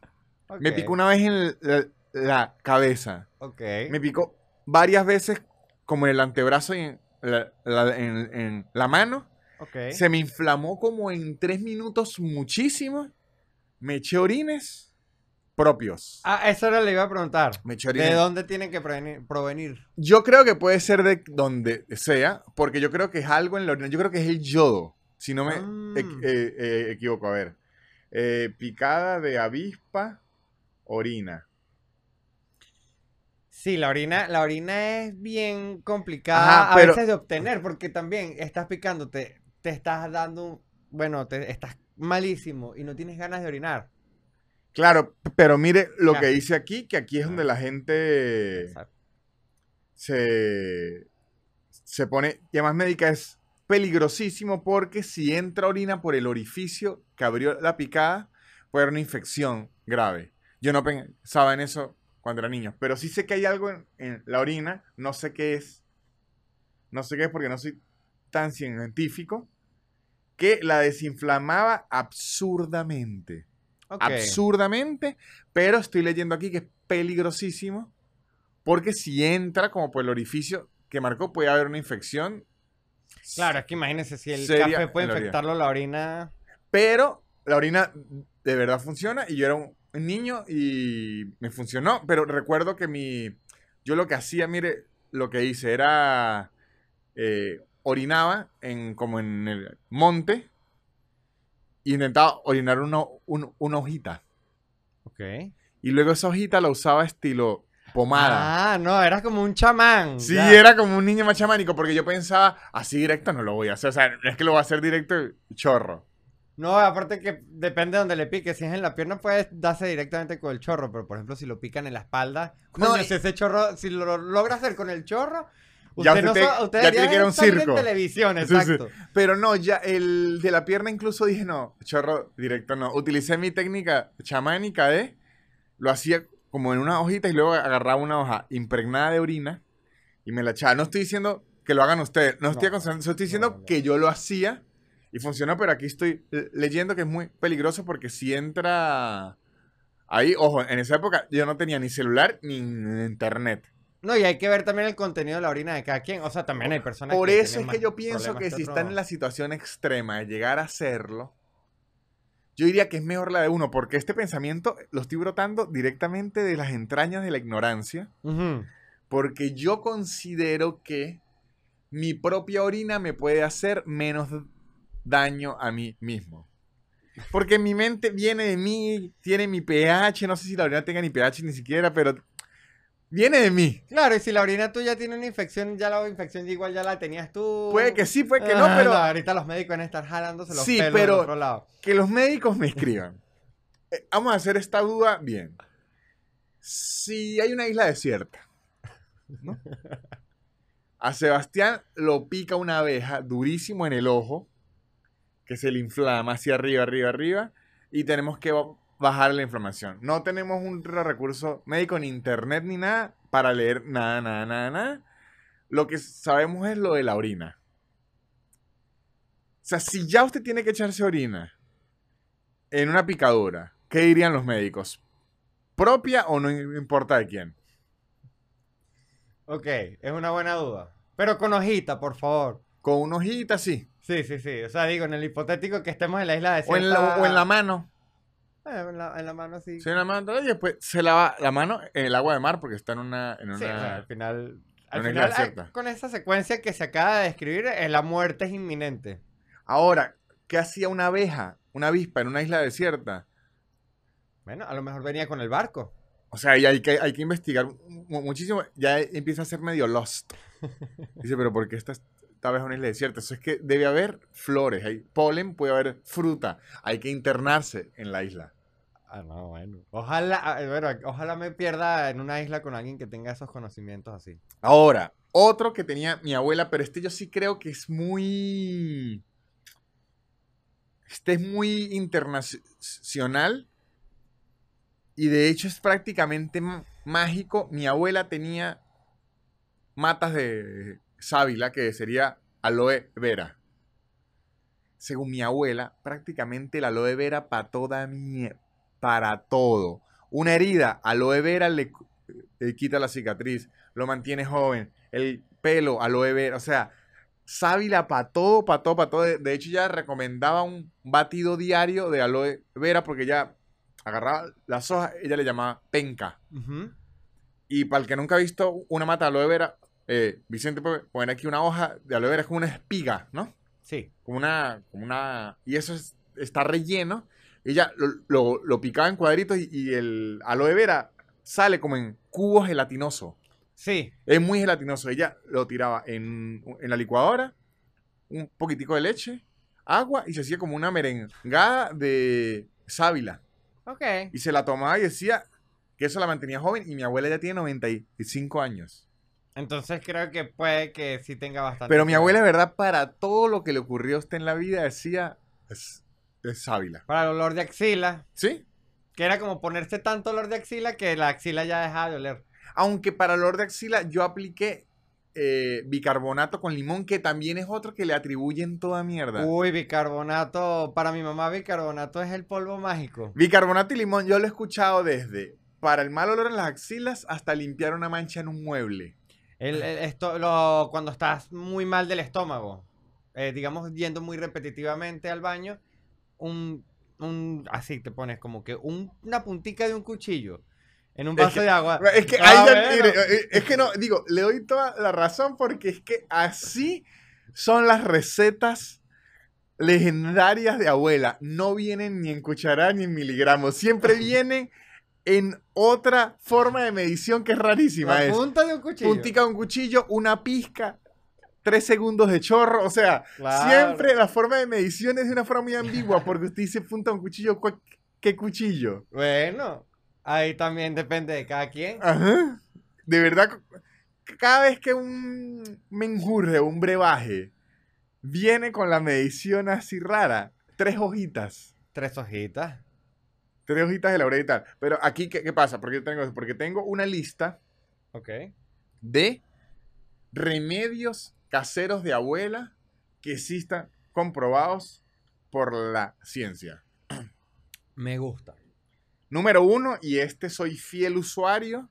me picó una vez en el- la, la cabeza, Ok. me picó varias veces como en el antebrazo y en la, la- en- en la mano. Se me inflamó como en tres minutos muchísimo. Me eché orines propios. Ah, eso era lo que iba a preguntar. ¿De dónde tienen que provenir? provenir? Yo creo que puede ser de donde sea, porque yo creo que es algo en la orina. Yo creo que es el yodo, si no me Mm. equ- eh, eh, equivoco. A ver. Eh, picada de avispa, orina. Sí, la orina, la orina es bien complicada Ajá, a veces de obtener, porque también estás picándote, te estás dando, un- bueno, te, estás malísimo y no tienes ganas de orinar. Claro, pero mire lo que dice aquí, que aquí es donde la gente Exacto. se, se pone, y además médica es peligrosísimo porque si entra orina por el orificio que abrió la picada, puede haber una infección grave. Yo no pensaba en eso cuando era niño, pero sí sé que hay algo en, en la orina, no sé qué es, no sé qué es porque no soy tan científico, que la desinflamaba absurdamente. Absurdamente, pero estoy leyendo aquí que es peligrosísimo porque si entra como por el orificio que marcó puede haber una infección, Claro, es que imagínense si el café puede infectarlo la orina. pero la orina de verdad funciona y yo era un niño y me funcionó, pero recuerdo que mi, yo lo que hacía, mire, lo que hice era, eh, orinaba en, como en el monte intentaba orinar una, un- una hojita. Ok. Y luego esa hojita la usaba estilo pomada. Ah, no, eras como un chamán. Sí, ya. era como un niño más chamánico, porque yo pensaba, así directo no lo voy a hacer. O sea, no es que lo voy a hacer directo y chorro. No, aparte que depende de donde le pique. Si es en la pierna, puedes darse directamente con el chorro. Pero por ejemplo, si lo pican en la espalda, No, coño, si ese chorro, si lo logra hacer con el chorro, Ya usted, no usted te- so- usted ya que era un circo. en televisión, Sí, sí. exacto. Pero no, ya el de la pierna incluso dije, no, chorro directo no. Utilicé mi técnica chamánica de, lo hacía como en una hojita y luego agarraba una hoja impregnada de orina y me la echaba. No estoy diciendo que lo hagan ustedes, no, estoy aconsejando, estoy diciendo no, que yo lo hacía y funcionó, pero aquí estoy leyendo que es muy peligroso porque si entra ahí, ojo, en esa época yo no tenía ni celular ni internet. No, y hay que ver también el contenido de la orina de cada quien. O sea, también hay personas Por que eso es que yo pienso que si están en la situación extrema de llegar a hacerlo, yo diría que es mejor la de uno, porque este pensamiento lo estoy brotando directamente de las entrañas de la ignorancia, porque yo considero que mi propia orina me puede hacer menos daño a mí mismo. Porque mi mente viene de mí, tiene mi pH, no sé si la orina tenga ni pH ni siquiera, pero viene de mí. Claro, y si la orina tuya tiene una infección, ya la infección igual ya la tenías tú. Puede que sí, puede que no, Ah, pero ahorita los médicos van a estar jalándose los Sí, pelos pero- del otro lado. que los médicos me escriban. Eh, vamos a hacer esta duda bien. Si hay una isla desierta, ¿no? a Sebastián lo pica una abeja durísimo en el ojo, que se le inflama hacia arriba, arriba, arriba, y tenemos que bajar la inflamación. No tenemos un recurso médico, ni internet, ni nada, para leer nada, nada, nada, nada. Lo que sabemos es lo de la orina. O sea, si ya usted tiene que echarse orina en una picadura, ¿qué dirían los médicos? ¿Propia o no importa de quién? Ok, es una buena duda. Pero con hojita, por favor. Con una hojita, sí. Sí, sí, sí. O sea, digo, en el hipotético que estemos en la isla de O en la, o en la mano. En la, en la mano, sí. Sí, en la mano. Y después se lava la mano en el agua de mar porque está en una... En Sí, o sea, una al final. Al final, hay- con esa secuencia que se acaba de describir, eh, la muerte es inminente. Ahora, ¿qué hacía una abeja, una avispa en una isla desierta? Bueno, a lo mejor venía con el barco. O sea, y hay que, hay que investigar mu- muchísimo. Ya empieza a ser medio lost. Dice, pero ¿por qué esta, abeja en una isla desierta? Eso es que debe haber flores, hay polen, puede haber fruta. Hay que internarse en la isla. Ah, no, bueno. Ojalá, ah, bueno, ojalá me pierda en una isla con alguien que tenga esos conocimientos así. Ahora, otro que tenía mi abuela, pero este yo sí creo que es muy. Este es muy internacional. Y de hecho es prácticamente mágico. Mi abuela tenía matas de sábila, que sería aloe vera. Según mi abuela, prácticamente el aloe vera para toda mi. para todo. Una herida, aloe vera le, le quita la cicatriz lo mantiene joven. El pelo, aloe vera, o sea, sábila para todo, para todo, para todo. De, hecho, ya recomendaba un batido diario de aloe vera porque ya agarraba las hojas, ella le llamaba penca. Y para el que nunca ha visto una mata de aloe vera, eh, Vicente puede poner aquí una hoja de aloe vera, es como una espiga, ¿no? Sí. Como una, como una, y eso es- está relleno. Ella lo, lo- lo picaba en cuadritos y, y el aloe vera sale como en cubo gelatinoso. Sí. Es muy gelatinoso. Ella lo tiraba en, en la licuadora, un poquitico de leche, agua y se hacía como una merengada de sábila. Ok. Y se la tomaba y decía que eso la mantenía joven y mi abuela ya tiene 95 años. Entonces creo que puede que sí tenga bastante. Pero mi abuela, de verdad, para todo lo que le ocurrió a usted en la vida, decía, es, es sábila. Para el olor de axila, ¿Sí? que era como ponerse tanto olor de axila que la axila ya dejaba de oler. Aunque para el olor de axila yo apliqué eh, bicarbonato con limón, que también es otro que le atribuyen toda mierda. Uy, bicarbonato. Para mi mamá, bicarbonato es el polvo mágico. Bicarbonato y limón yo lo he escuchado desde para el mal olor en las axilas hasta limpiar una mancha en un mueble. El- el- esto, lo, cuando estás muy mal del estómago, eh, digamos, yendo muy repetitivamente al baño, un, un, así te pones como que un- una puntica de un cuchillo en un Es vaso que- de agua. Es que, Ah, bueno. mire, eh, es que no, digo, le doy toda la razón porque es que así son las recetas legendarias de abuela. No vienen ni en cucharada ni en miligramos. Siempre vienen en otra forma de medición que es rarísima. La Es punta de un cuchillo. puntica de un cuchillo, una pizca, tres segundos de chorro. O sea, Claro. siempre la forma de medición es de una forma muy ambigua porque usted dice punta de un cuchillo. ¿cuál- ¿Qué cuchillo? Bueno, ahí también depende de cada quien. Ajá. De verdad, cada vez que un menjurje un brebaje viene con la medición así rara, tres hojitas. Tres hojitas. Tres hojitas de laurel y tal. Pero aquí, ¿qué, qué pasa? Porque tengo, porque tengo una lista Ok. de remedios caseros de abuela que sí están comprobados por la ciencia. Me gusta. Número uno, y este soy fiel usuario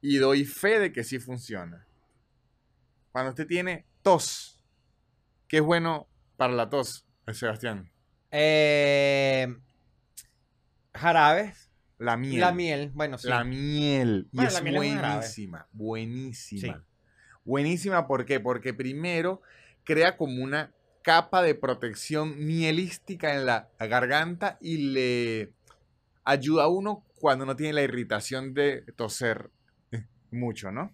y doy fe de que sí funciona. Cuando usted tiene tos, ¿qué es bueno para la tos, Sebastián? Eh, jarabes. La miel. La miel. Bueno, sí. La miel. Y Bueno, es la buenísima, buenísima. Sí. Buenísima, ¿por qué? Porque primero crea como una capa de protección mielística en la garganta y le ayuda a uno cuando no tiene la irritación de toser mucho, ¿no?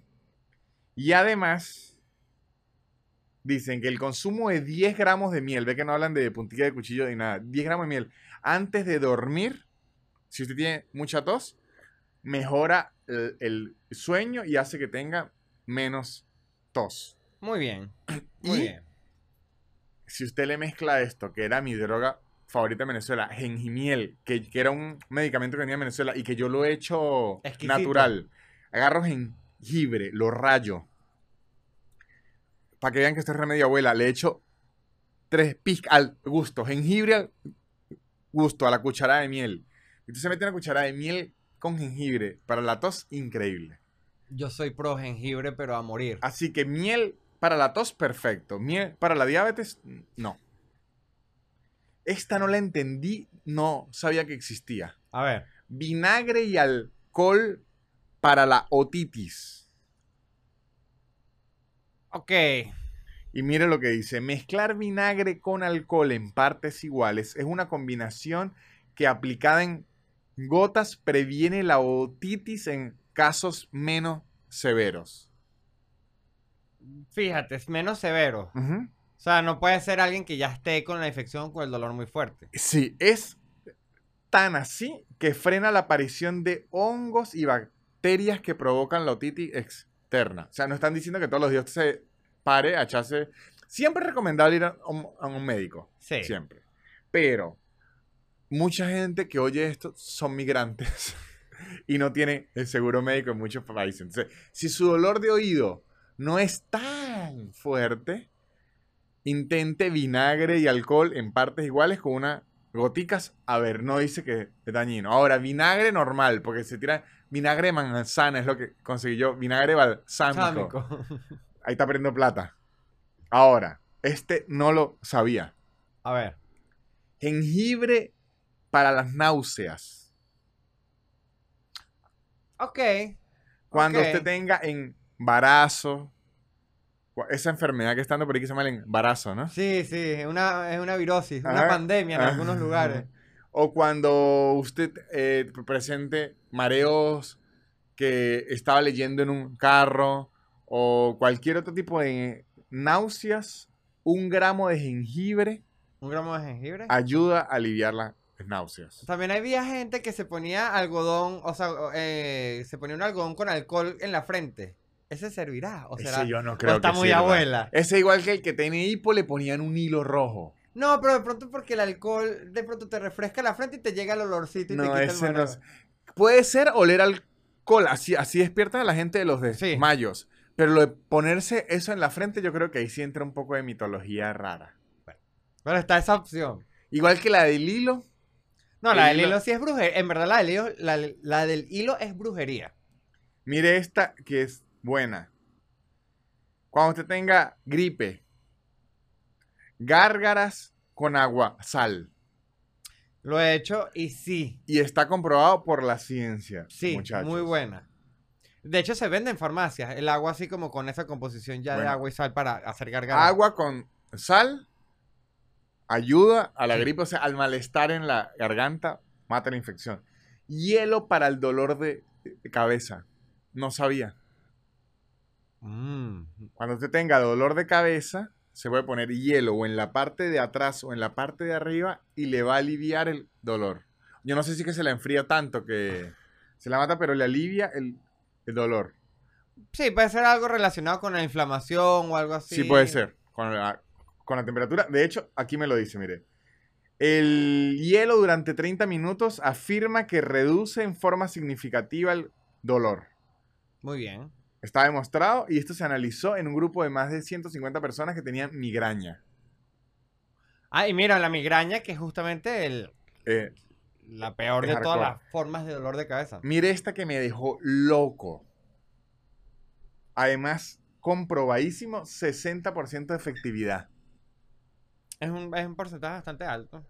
Y además, dicen que el consumo de 10 gramos de miel, ve que no hablan de puntilla de cuchillo ni nada, 10 gramos de miel antes de dormir, si usted tiene mucha tos, mejora el, el sueño y hace que tenga menos tos. Muy bien. Muy Y bien. si usted le mezcla esto, que era mi droga favorita en Venezuela, gengimiel, que, que era un medicamento que venía de Venezuela y que yo lo he hecho Exquisito. natural. Agarro jengibre, lo rayo. Para que vean que esto es remedio abuela, le echo tres pizcas al gusto, jengibre al gusto, a la cucharada de miel. Entonces mete una cucharada de miel con jengibre para la tos, increíble. Yo soy pro jengibre, pero a morir. Así que miel para la tos, perfecto. Miel para la diabetes, no. Esta no la entendí, no sabía que existía. A ver. Vinagre y alcohol para la otitis. Ok. Y mire lo que dice, mezclar vinagre con alcohol en partes iguales es una combinación que aplicada en gotas previene la otitis en casos menos severos. Fíjate, es menos severo. O sea, no puede ser alguien que ya esté con la infección con el dolor muy fuerte. Sí, es tan así que frena la aparición de hongos y bacterias que provocan la otitis externa. O sea, no están diciendo que todos los días se pare a echarse... Siempre es recomendable ir a un, a un médico. Sí. Siempre. Pero mucha gente que oye esto son migrantes y no tiene el seguro médico en muchos países. Entonces, si su dolor de oído no es tan fuerte, intente vinagre y alcohol en partes iguales con unas goticas. A ver, no dice que es dañino. Ahora, vinagre normal, porque se tira vinagre de manzana, es lo que conseguí yo. Vinagre balsámico. Sámico. Ahí está perdiendo plata. Ahora, este no lo sabía. A ver. Jengibre para las náuseas. Ok. Cuando usted tenga embarazo, esa enfermedad que está dando por aquí se llama el embarazo, ¿no? Sí, sí, es una, es una virosis, una pandemia en algunos lugares. O cuando usted eh, presente mareos que estaba leyendo en un carro o cualquier otro tipo de náuseas, un gramo de jengibre Un gramo de jengibre. ayuda a aliviar las náuseas. También había gente que se ponía algodón, o sea, eh, se ponía un algodón con alcohol en la frente. ¿Ese servirá? ¿O Ese será? yo no o creo está que muy sirva. abuela. Ese igual que el que tiene hipo le ponían un hilo rojo. No, pero de pronto porque el alcohol de pronto te refresca la frente y te llega el olorcito y te No, quita el ese no mareo. es- Puede ser oler alcohol, así, así despiertan a la gente de los Sí. desmayos. Pero lo de ponerse eso en la frente, yo creo que ahí sí entra un poco de mitología rara. Pero está esa opción. Igual que la del hilo, No, la El del hilo- hilo sí es brujería. En verdad, la del hilo, la, la del hilo es brujería. mire esta que es buena. Cuando usted tenga gripe, gárgaras con agua, sal. Lo he hecho y sí, Y está comprobado por la ciencia. sí, muchachos. muy buena. De hecho, se vende en farmacias el agua así como con esa composición ya de agua y sal para hacer garganta. Agua con sal ayuda a la gripe, o sea, al malestar en la garganta, mata la infección. Hielo para el dolor de, cabeza. No sabía. Mm. Cuando usted tenga dolor de cabeza, se puede poner hielo o en la parte de atrás o en la parte de arriba y le va a aliviar el dolor. Yo no sé si que se la enfría tanto que se la mata, pero le alivia el, el dolor. Sí, puede ser algo relacionado con la inflamación o algo así. Sí, puede ser. Con la, con la temperatura. De hecho, aquí me lo dice, mire. El hielo durante 30 minutos afirma que reduce en forma significativa el dolor. Muy bien. Está demostrado y esto se analizó en un grupo de más de 150 personas que tenían migraña. Ah, y mira, la migraña, que es justamente el, Eh, la peor de todas las formas de dolor de cabeza. mire esta que me dejó loco. Además, comprobadísimo, 60% de efectividad. Es un, es un porcentaje bastante alto.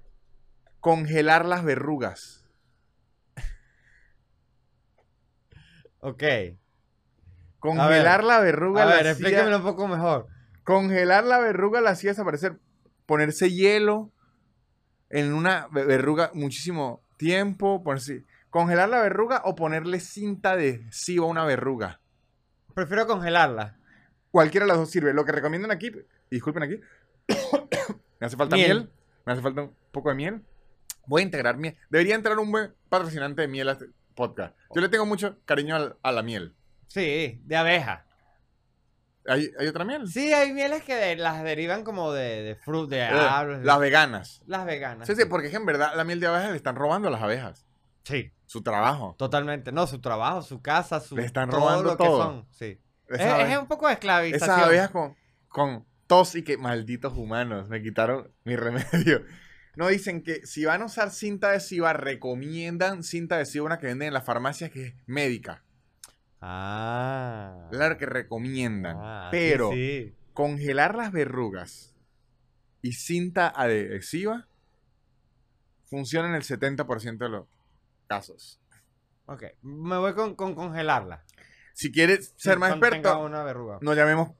Congelar las verrugas. Ok. Congelar la verruga A la ver, hacía- explícamelo un poco mejor. Congelar la verruga la hacía desaparecer. Ponerse hielo en una ve- verruga muchísimo tiempo. Ponerse, congelar la verruga o ponerle cinta adhesiva a una verruga. Prefiero congelarla. Cualquiera de las dos sirve. Lo que recomiendan aquí, disculpen aquí, me hace falta Miel. miel. Me hace falta un poco de miel. Voy a integrar miel. Debería entrar un buen patrocinante de miel a este podcast. Yo le tengo mucho cariño al- a, la miel. Sí, de abeja. ¿Hay, hay otra miel? Sí, hay mieles que de- las derivan como de, de frutas, de Eh, árboles. las veganas. las veganas. Sí, sí, porque es que en verdad la miel de abejas le están robando a las abejas. Sí, Su trabajo. totalmente. No, su trabajo, su casa, su. Le están todo robando lo que todo. son. Sí. Es, un poco de esclavización. Esas abejas con, con tos y que malditos humanos me quitaron mi remedio. No dicen que si van a usar cinta adhesiva, recomiendan cinta adhesiva una que venden en las farmacias que es médica. Ah. La que recomiendan. Ah, Pero sí. congelar las verrugas y cinta adhesiva funciona en el 70% de los casos. Ok, me voy con, con congelarla. Si quieres ser Sí, más experto, una verruga. no llamemos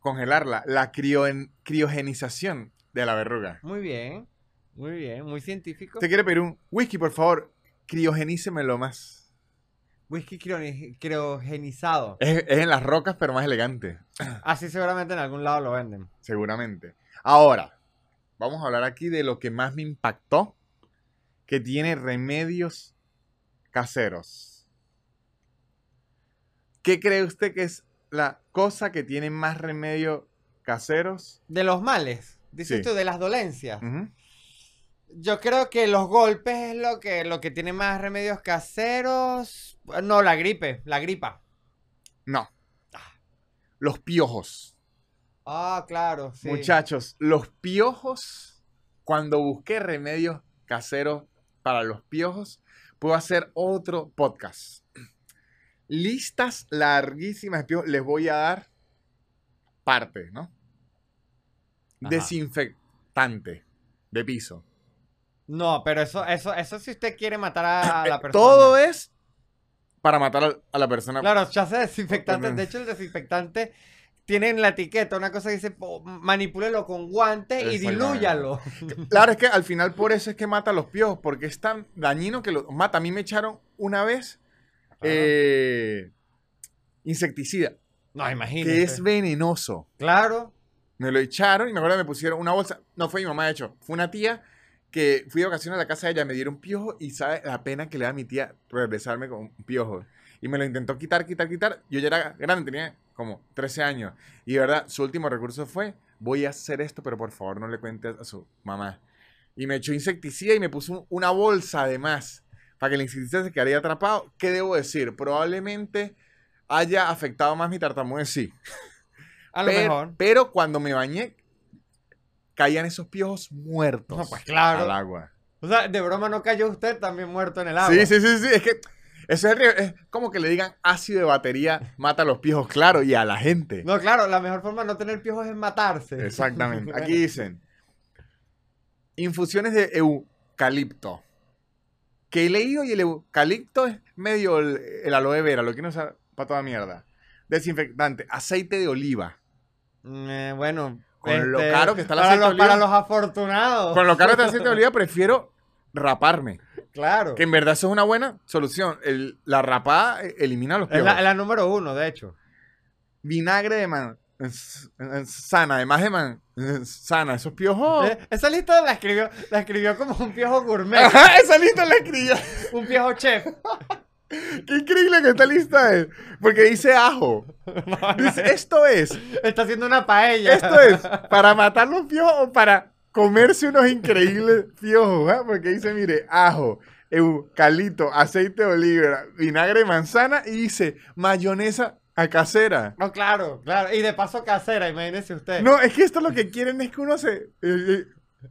congelarla, la crioen- criogenización de la verruga. Muy bien, muy bien, muy científico. Usted quiere pedir un whisky, por favor, criogenícemelo más. Whisky criogenizado. Es, es en las rocas, pero más elegante, Así seguramente en algún lado lo venden. seguramente. Ahora, vamos a hablar aquí de lo que más me impactó, que tiene remedios caseros. ¿Qué cree usted que es la cosa que tiene más remedios caseros? De los males, dices Sí. tú, de las dolencias. Yo creo que los golpes es lo que, lo que tiene más remedios caseros. No, la gripe, la gripa. No. Los piojos. Ah, claro, sí. Muchachos, los piojos, cuando busqué remedios caseros para los piojos, puedo hacer otro podcast. Listas larguísimas de piojos. Les voy a dar parte, ¿no? Ajá. Desinfectante de piso. No, pero eso, eso, eso si usted quiere matar a, la Eh, persona. Todo es para matar a la persona. Claro, ya sé desinfectante. De hecho, el desinfectante tiene en la etiqueta una cosa que dice, manipúlelo con guante y dilúyalo. Claro, es que al final por eso es que mata a los piojos, porque es tan dañino que los mata. A mí me echaron una vez eh, insecticida, No, imagínese. que es venenoso. Claro. Me lo echaron y me acuerdo que me pusieron una bolsa. No fue mi mamá, de hecho, fue una tía que fui de vacaciones a la casa de ella, me dieron piojo y sabe la pena que le da a mi tía regresarme con un piojo. Y me lo intentó quitar, quitar, quitar. Yo ya era grande, tenía como 13 años. Y de verdad, su último recurso fue, voy a hacer esto, pero por favor no le cuentes a su mamá. Y me echó insecticida y me puso un- una bolsa además para que el insecticida se quedara ahí atrapado. ¿Qué debo decir? Probablemente haya afectado más mi tartamudez, sí. A lo pero, mejor. pero cuando me bañé, caían esos piojos muertos No, pues claro. al agua. O sea, de broma no cayó usted también muerto en el agua. Sí, sí, sí, sí. Es que eso es, es como que le digan ácido de batería mata a los piojos, claro, y a la gente. No, claro, la mejor forma de no tener piojos es matarse. Exactamente. Aquí dicen infusiones de eucalipto. Que he leído y el eucalipto es medio el, el aloe vera, lo que no sabe para toda mierda. Desinfectante, aceite de oliva. Mm, eh, bueno. Con lo este, caro que está el aceite de los, para oliva. los afortunados. Con lo caro de aceite de oliva prefiero raparme. Claro. Que en verdad eso es una buena solución. El- la rapada eh, elimina los Es piojos. la, es la número uno, de hecho. Vinagre de manzana, además de manzana, esos piojos. Eh, Esa lista la escribió, la escribió como un piojo gourmet, Ajá, esa lista la escribió. un piojo chef. Qué increíble que esta lista es. Porque dice ajo. Dice, esto es, Está haciendo una paella. esto es para matar los piojos o para comerse unos increíbles piojos. ¿ah? Porque dice, mire, ajo, eucalipto, aceite de oliva, vinagre de manzana y dice mayonesa a casera. No, claro, claro. Y de paso casera, imagínese usted. No, es que esto lo que quieren es que uno se. eh, eh,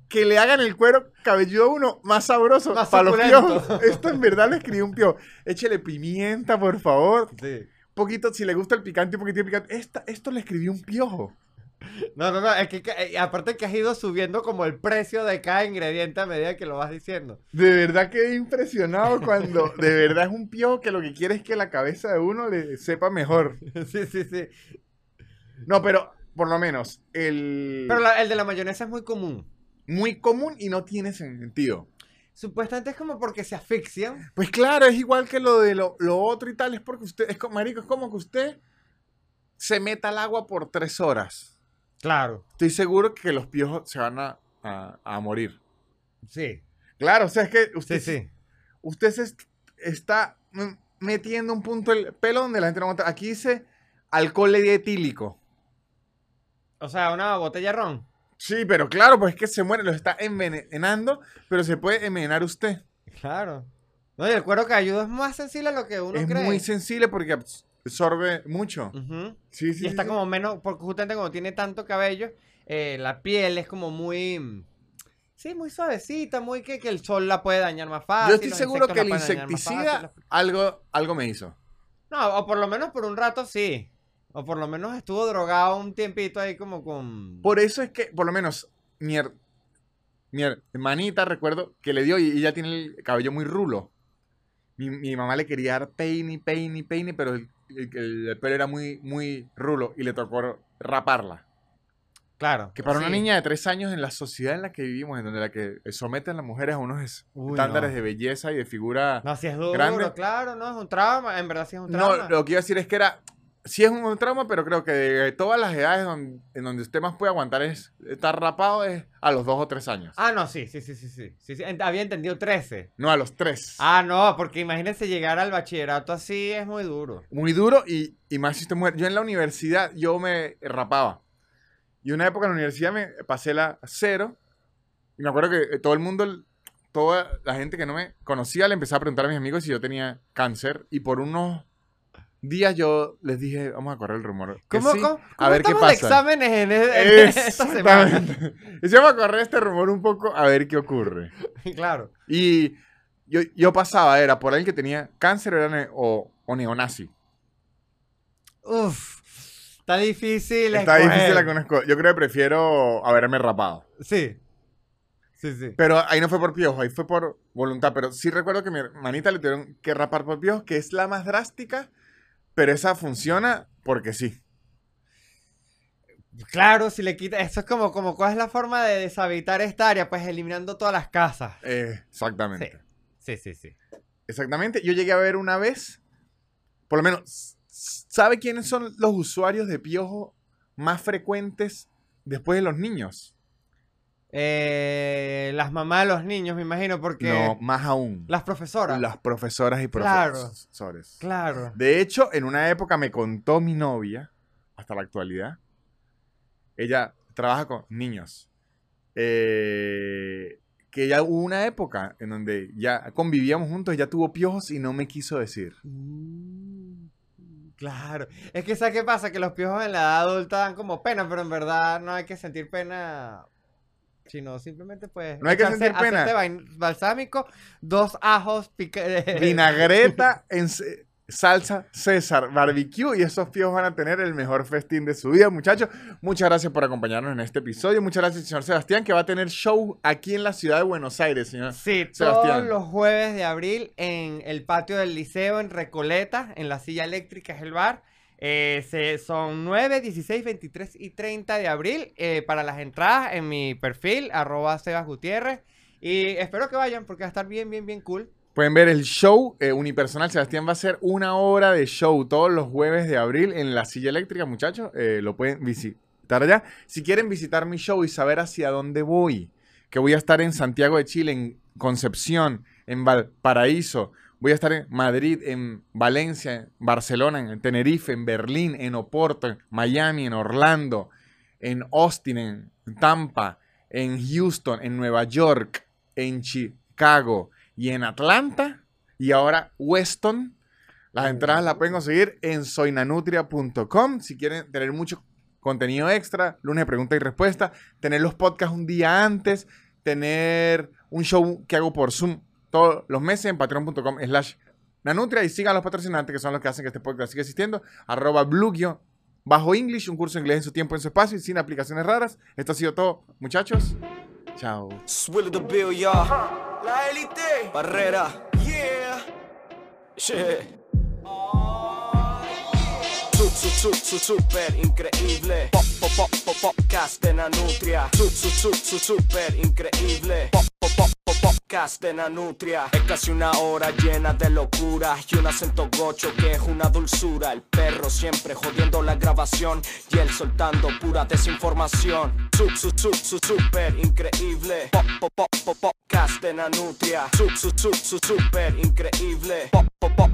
que le hagan el cuero cabelludo a uno más sabroso Más para los piojos. Esto en verdad le escribí un piojo. Échele pimienta, por favor. Sí. poquito, si le gusta el picante, un poquito de picante. Esta, esto le escribí un piojo. No, no, no. Es que, eh, aparte que has ido subiendo como el precio de cada ingrediente a medida que lo vas diciendo. De verdad quedé impresionado cuando de verdad es un piojo que lo que quiere es que la cabeza de uno le sepa mejor. sí, sí, sí. No, pero por lo menos el Pero la- el de la mayonesa es muy común. muy común y no tiene sentido. Supuestamente es como porque se asfixian. Pues claro, es igual que lo de lo, lo otro y tal, es porque usted, es marico, es como que usted se meta al agua por tres horas. Claro. Estoy seguro que los piojos se van a, a- a morir. Sí. Claro, o sea, es que usted, sí. usted se est- está metiendo un punto el pelo donde la gente no aguanta. Aquí dice alcohol etílico. O sea, una botella de ron. Sí, pero claro, pues es que se muere, lo está envenenando, pero se puede envenenar usted. Claro. No, y el cuero cabelludo es más sensible a lo que uno es cree. muy sensible porque absorbe mucho. Ujú. Sí, sí. Y está sí. como menos, porque justamente como tiene tanto cabello, eh, la piel es como muy, sí, muy suavecita, muy que, que el sol la puede dañar más fácil. Yo estoy seguro que el insecticida fácil. algo, algo me hizo. No, o por lo menos por un rato sí. O por lo menos estuvo drogado un tiempito ahí como con... Por eso es que, por lo menos, mi, mi hermanita, recuerdo, que le dio y ella tiene el cabello muy rulo. Mi, mi mamá le quería dar peine, peine, peine, pero el, el- el pelo era muy, muy rulo y le tocó raparla. Claro. Que para una niña de tres años en la sociedad en la que vivimos, en donde la que someten a las mujeres a unos Uy, estándares no. de belleza y de figura... No, si es duro, grande. claro, no, es un trauma, en verdad sí es un No, trauma. lo que iba a decir es que era. Sí es un trauma, pero creo que de todas las edades en donde usted más puede aguantar es estar rapado es a los dos o tres años. Ah, no, sí, sí, sí, sí, sí, sí, Había entendido 13. No, a los tres. Ah, no, porque imagínense llegar al bachillerato así es muy duro. Muy duro y, y más si usted muere. Yo en la universidad yo me rapaba. Y una época en la universidad me pasé la cero. Y me acuerdo que todo el mundo, toda la gente que no me conocía, le empezaba a preguntar a mis amigos si yo tenía cáncer. Y por unos días yo les dije, vamos a correr el rumor. ¿Cómo, sí, cómo, a ver qué estamos de pasa. exámenes en, en esta semana? Y se va a correr este rumor un poco a ver qué ocurre. claro. Y yo, yo pasaba, era por alguien que tenía cáncer era o, o neonazi. Uf, está difícil. Está escoger. difícil la conozco. Yo creo que prefiero haberme rapado. Sí. Sí, sí. Pero ahí no fue por piojo, ahí fue por voluntad. Pero sí recuerdo que mi hermanita le tuvieron que rapar por piojo, que es la más drástica, pero esa funciona porque sí. Claro, si le quita. Eso es como, como cuál es la forma de deshabitar esta área, pues eliminando todas las casas. Eh, exactamente. Sí, sí, sí. Exactamente. Yo llegué a ver una vez, por lo menos, ¿sabe quiénes son los usuarios de piojo más frecuentes después de los niños? Eh, las mamás de los niños, me imagino, porque No, más aún. las profesoras. Las profesoras y profesores. Claro. De hecho, en una época me contó mi novia, hasta la actualidad, ella trabaja con niños. eh, que ya hubo una época en donde ya convivíamos juntos, ella tuvo piojos y no me quiso decir. Mm, Claro. Es que, ¿sabes qué pasa? Que los piojos en la edad adulta dan como pena, pero en verdad no hay que sentir pena. Sino simplemente, pues. No hay que sentir pena. balsámico, dos ajos Vinagreta en salsa César barbecue y esos piojos van a tener el mejor festín de su vida, muchachos. Muchas gracias por acompañarnos en este episodio. Muchas gracias, señor Sebastián, que va a tener show aquí en la ciudad de Buenos Aires, señor. Sí, Sebastián. todos los jueves de abril en el patio del liceo en Recoleta, en la silla eléctrica es el bar. Eh, son 9, 16, 23 y 30 de abril eh, para las entradas en mi perfil, arroba Sebas Gutiérrez. Y espero que vayan porque va a estar bien, bien, bien cool. Pueden ver el show eh, unipersonal. Sebastián va a hacer una hora de show todos los jueves de abril en la silla eléctrica, muchachos. Lo pueden visitar allá. Si quieren visitar mi show y saber hacia dónde voy, que voy a estar en Santiago de Chile, en Concepción, en Valparaíso. Voy a estar en Madrid, en Valencia, en Barcelona, en Tenerife, en Berlín, en Oporto, en Miami, en Orlando, en Austin, en Tampa, en Houston, en Nueva York, en Chicago y en Atlanta. Y ahora Weston. Las entradas las pueden conseguir en soynanutria.com. Si quieren tener mucho contenido extra, lunes de pregunta y respuesta, tener los podcasts un día antes, tener un show que hago por Zoom todos los meses en patreon.com slash nanutria y sigan a los patrocinantes que son los que hacen que este podcast siga existiendo. Arroba blue bajo English, un curso de inglés en su tiempo, en su espacio y sin aplicaciones raras. Esto ha sido todo, muchachos. Chao. La élite. Barrera. Yeah. Su, su, su, su, super increíble. Pop, pop, pop, pop, super increíble. Pop, pop, pop, pop. Es casi una hora llena de locura y un acento gocho que es una dulzura. El perro siempre jodiendo la grabación y él soltando pura desinformación. Su, su, su, su, super increíble. Pop, pop, pop, pop, super increíble. Pop, pop, pop.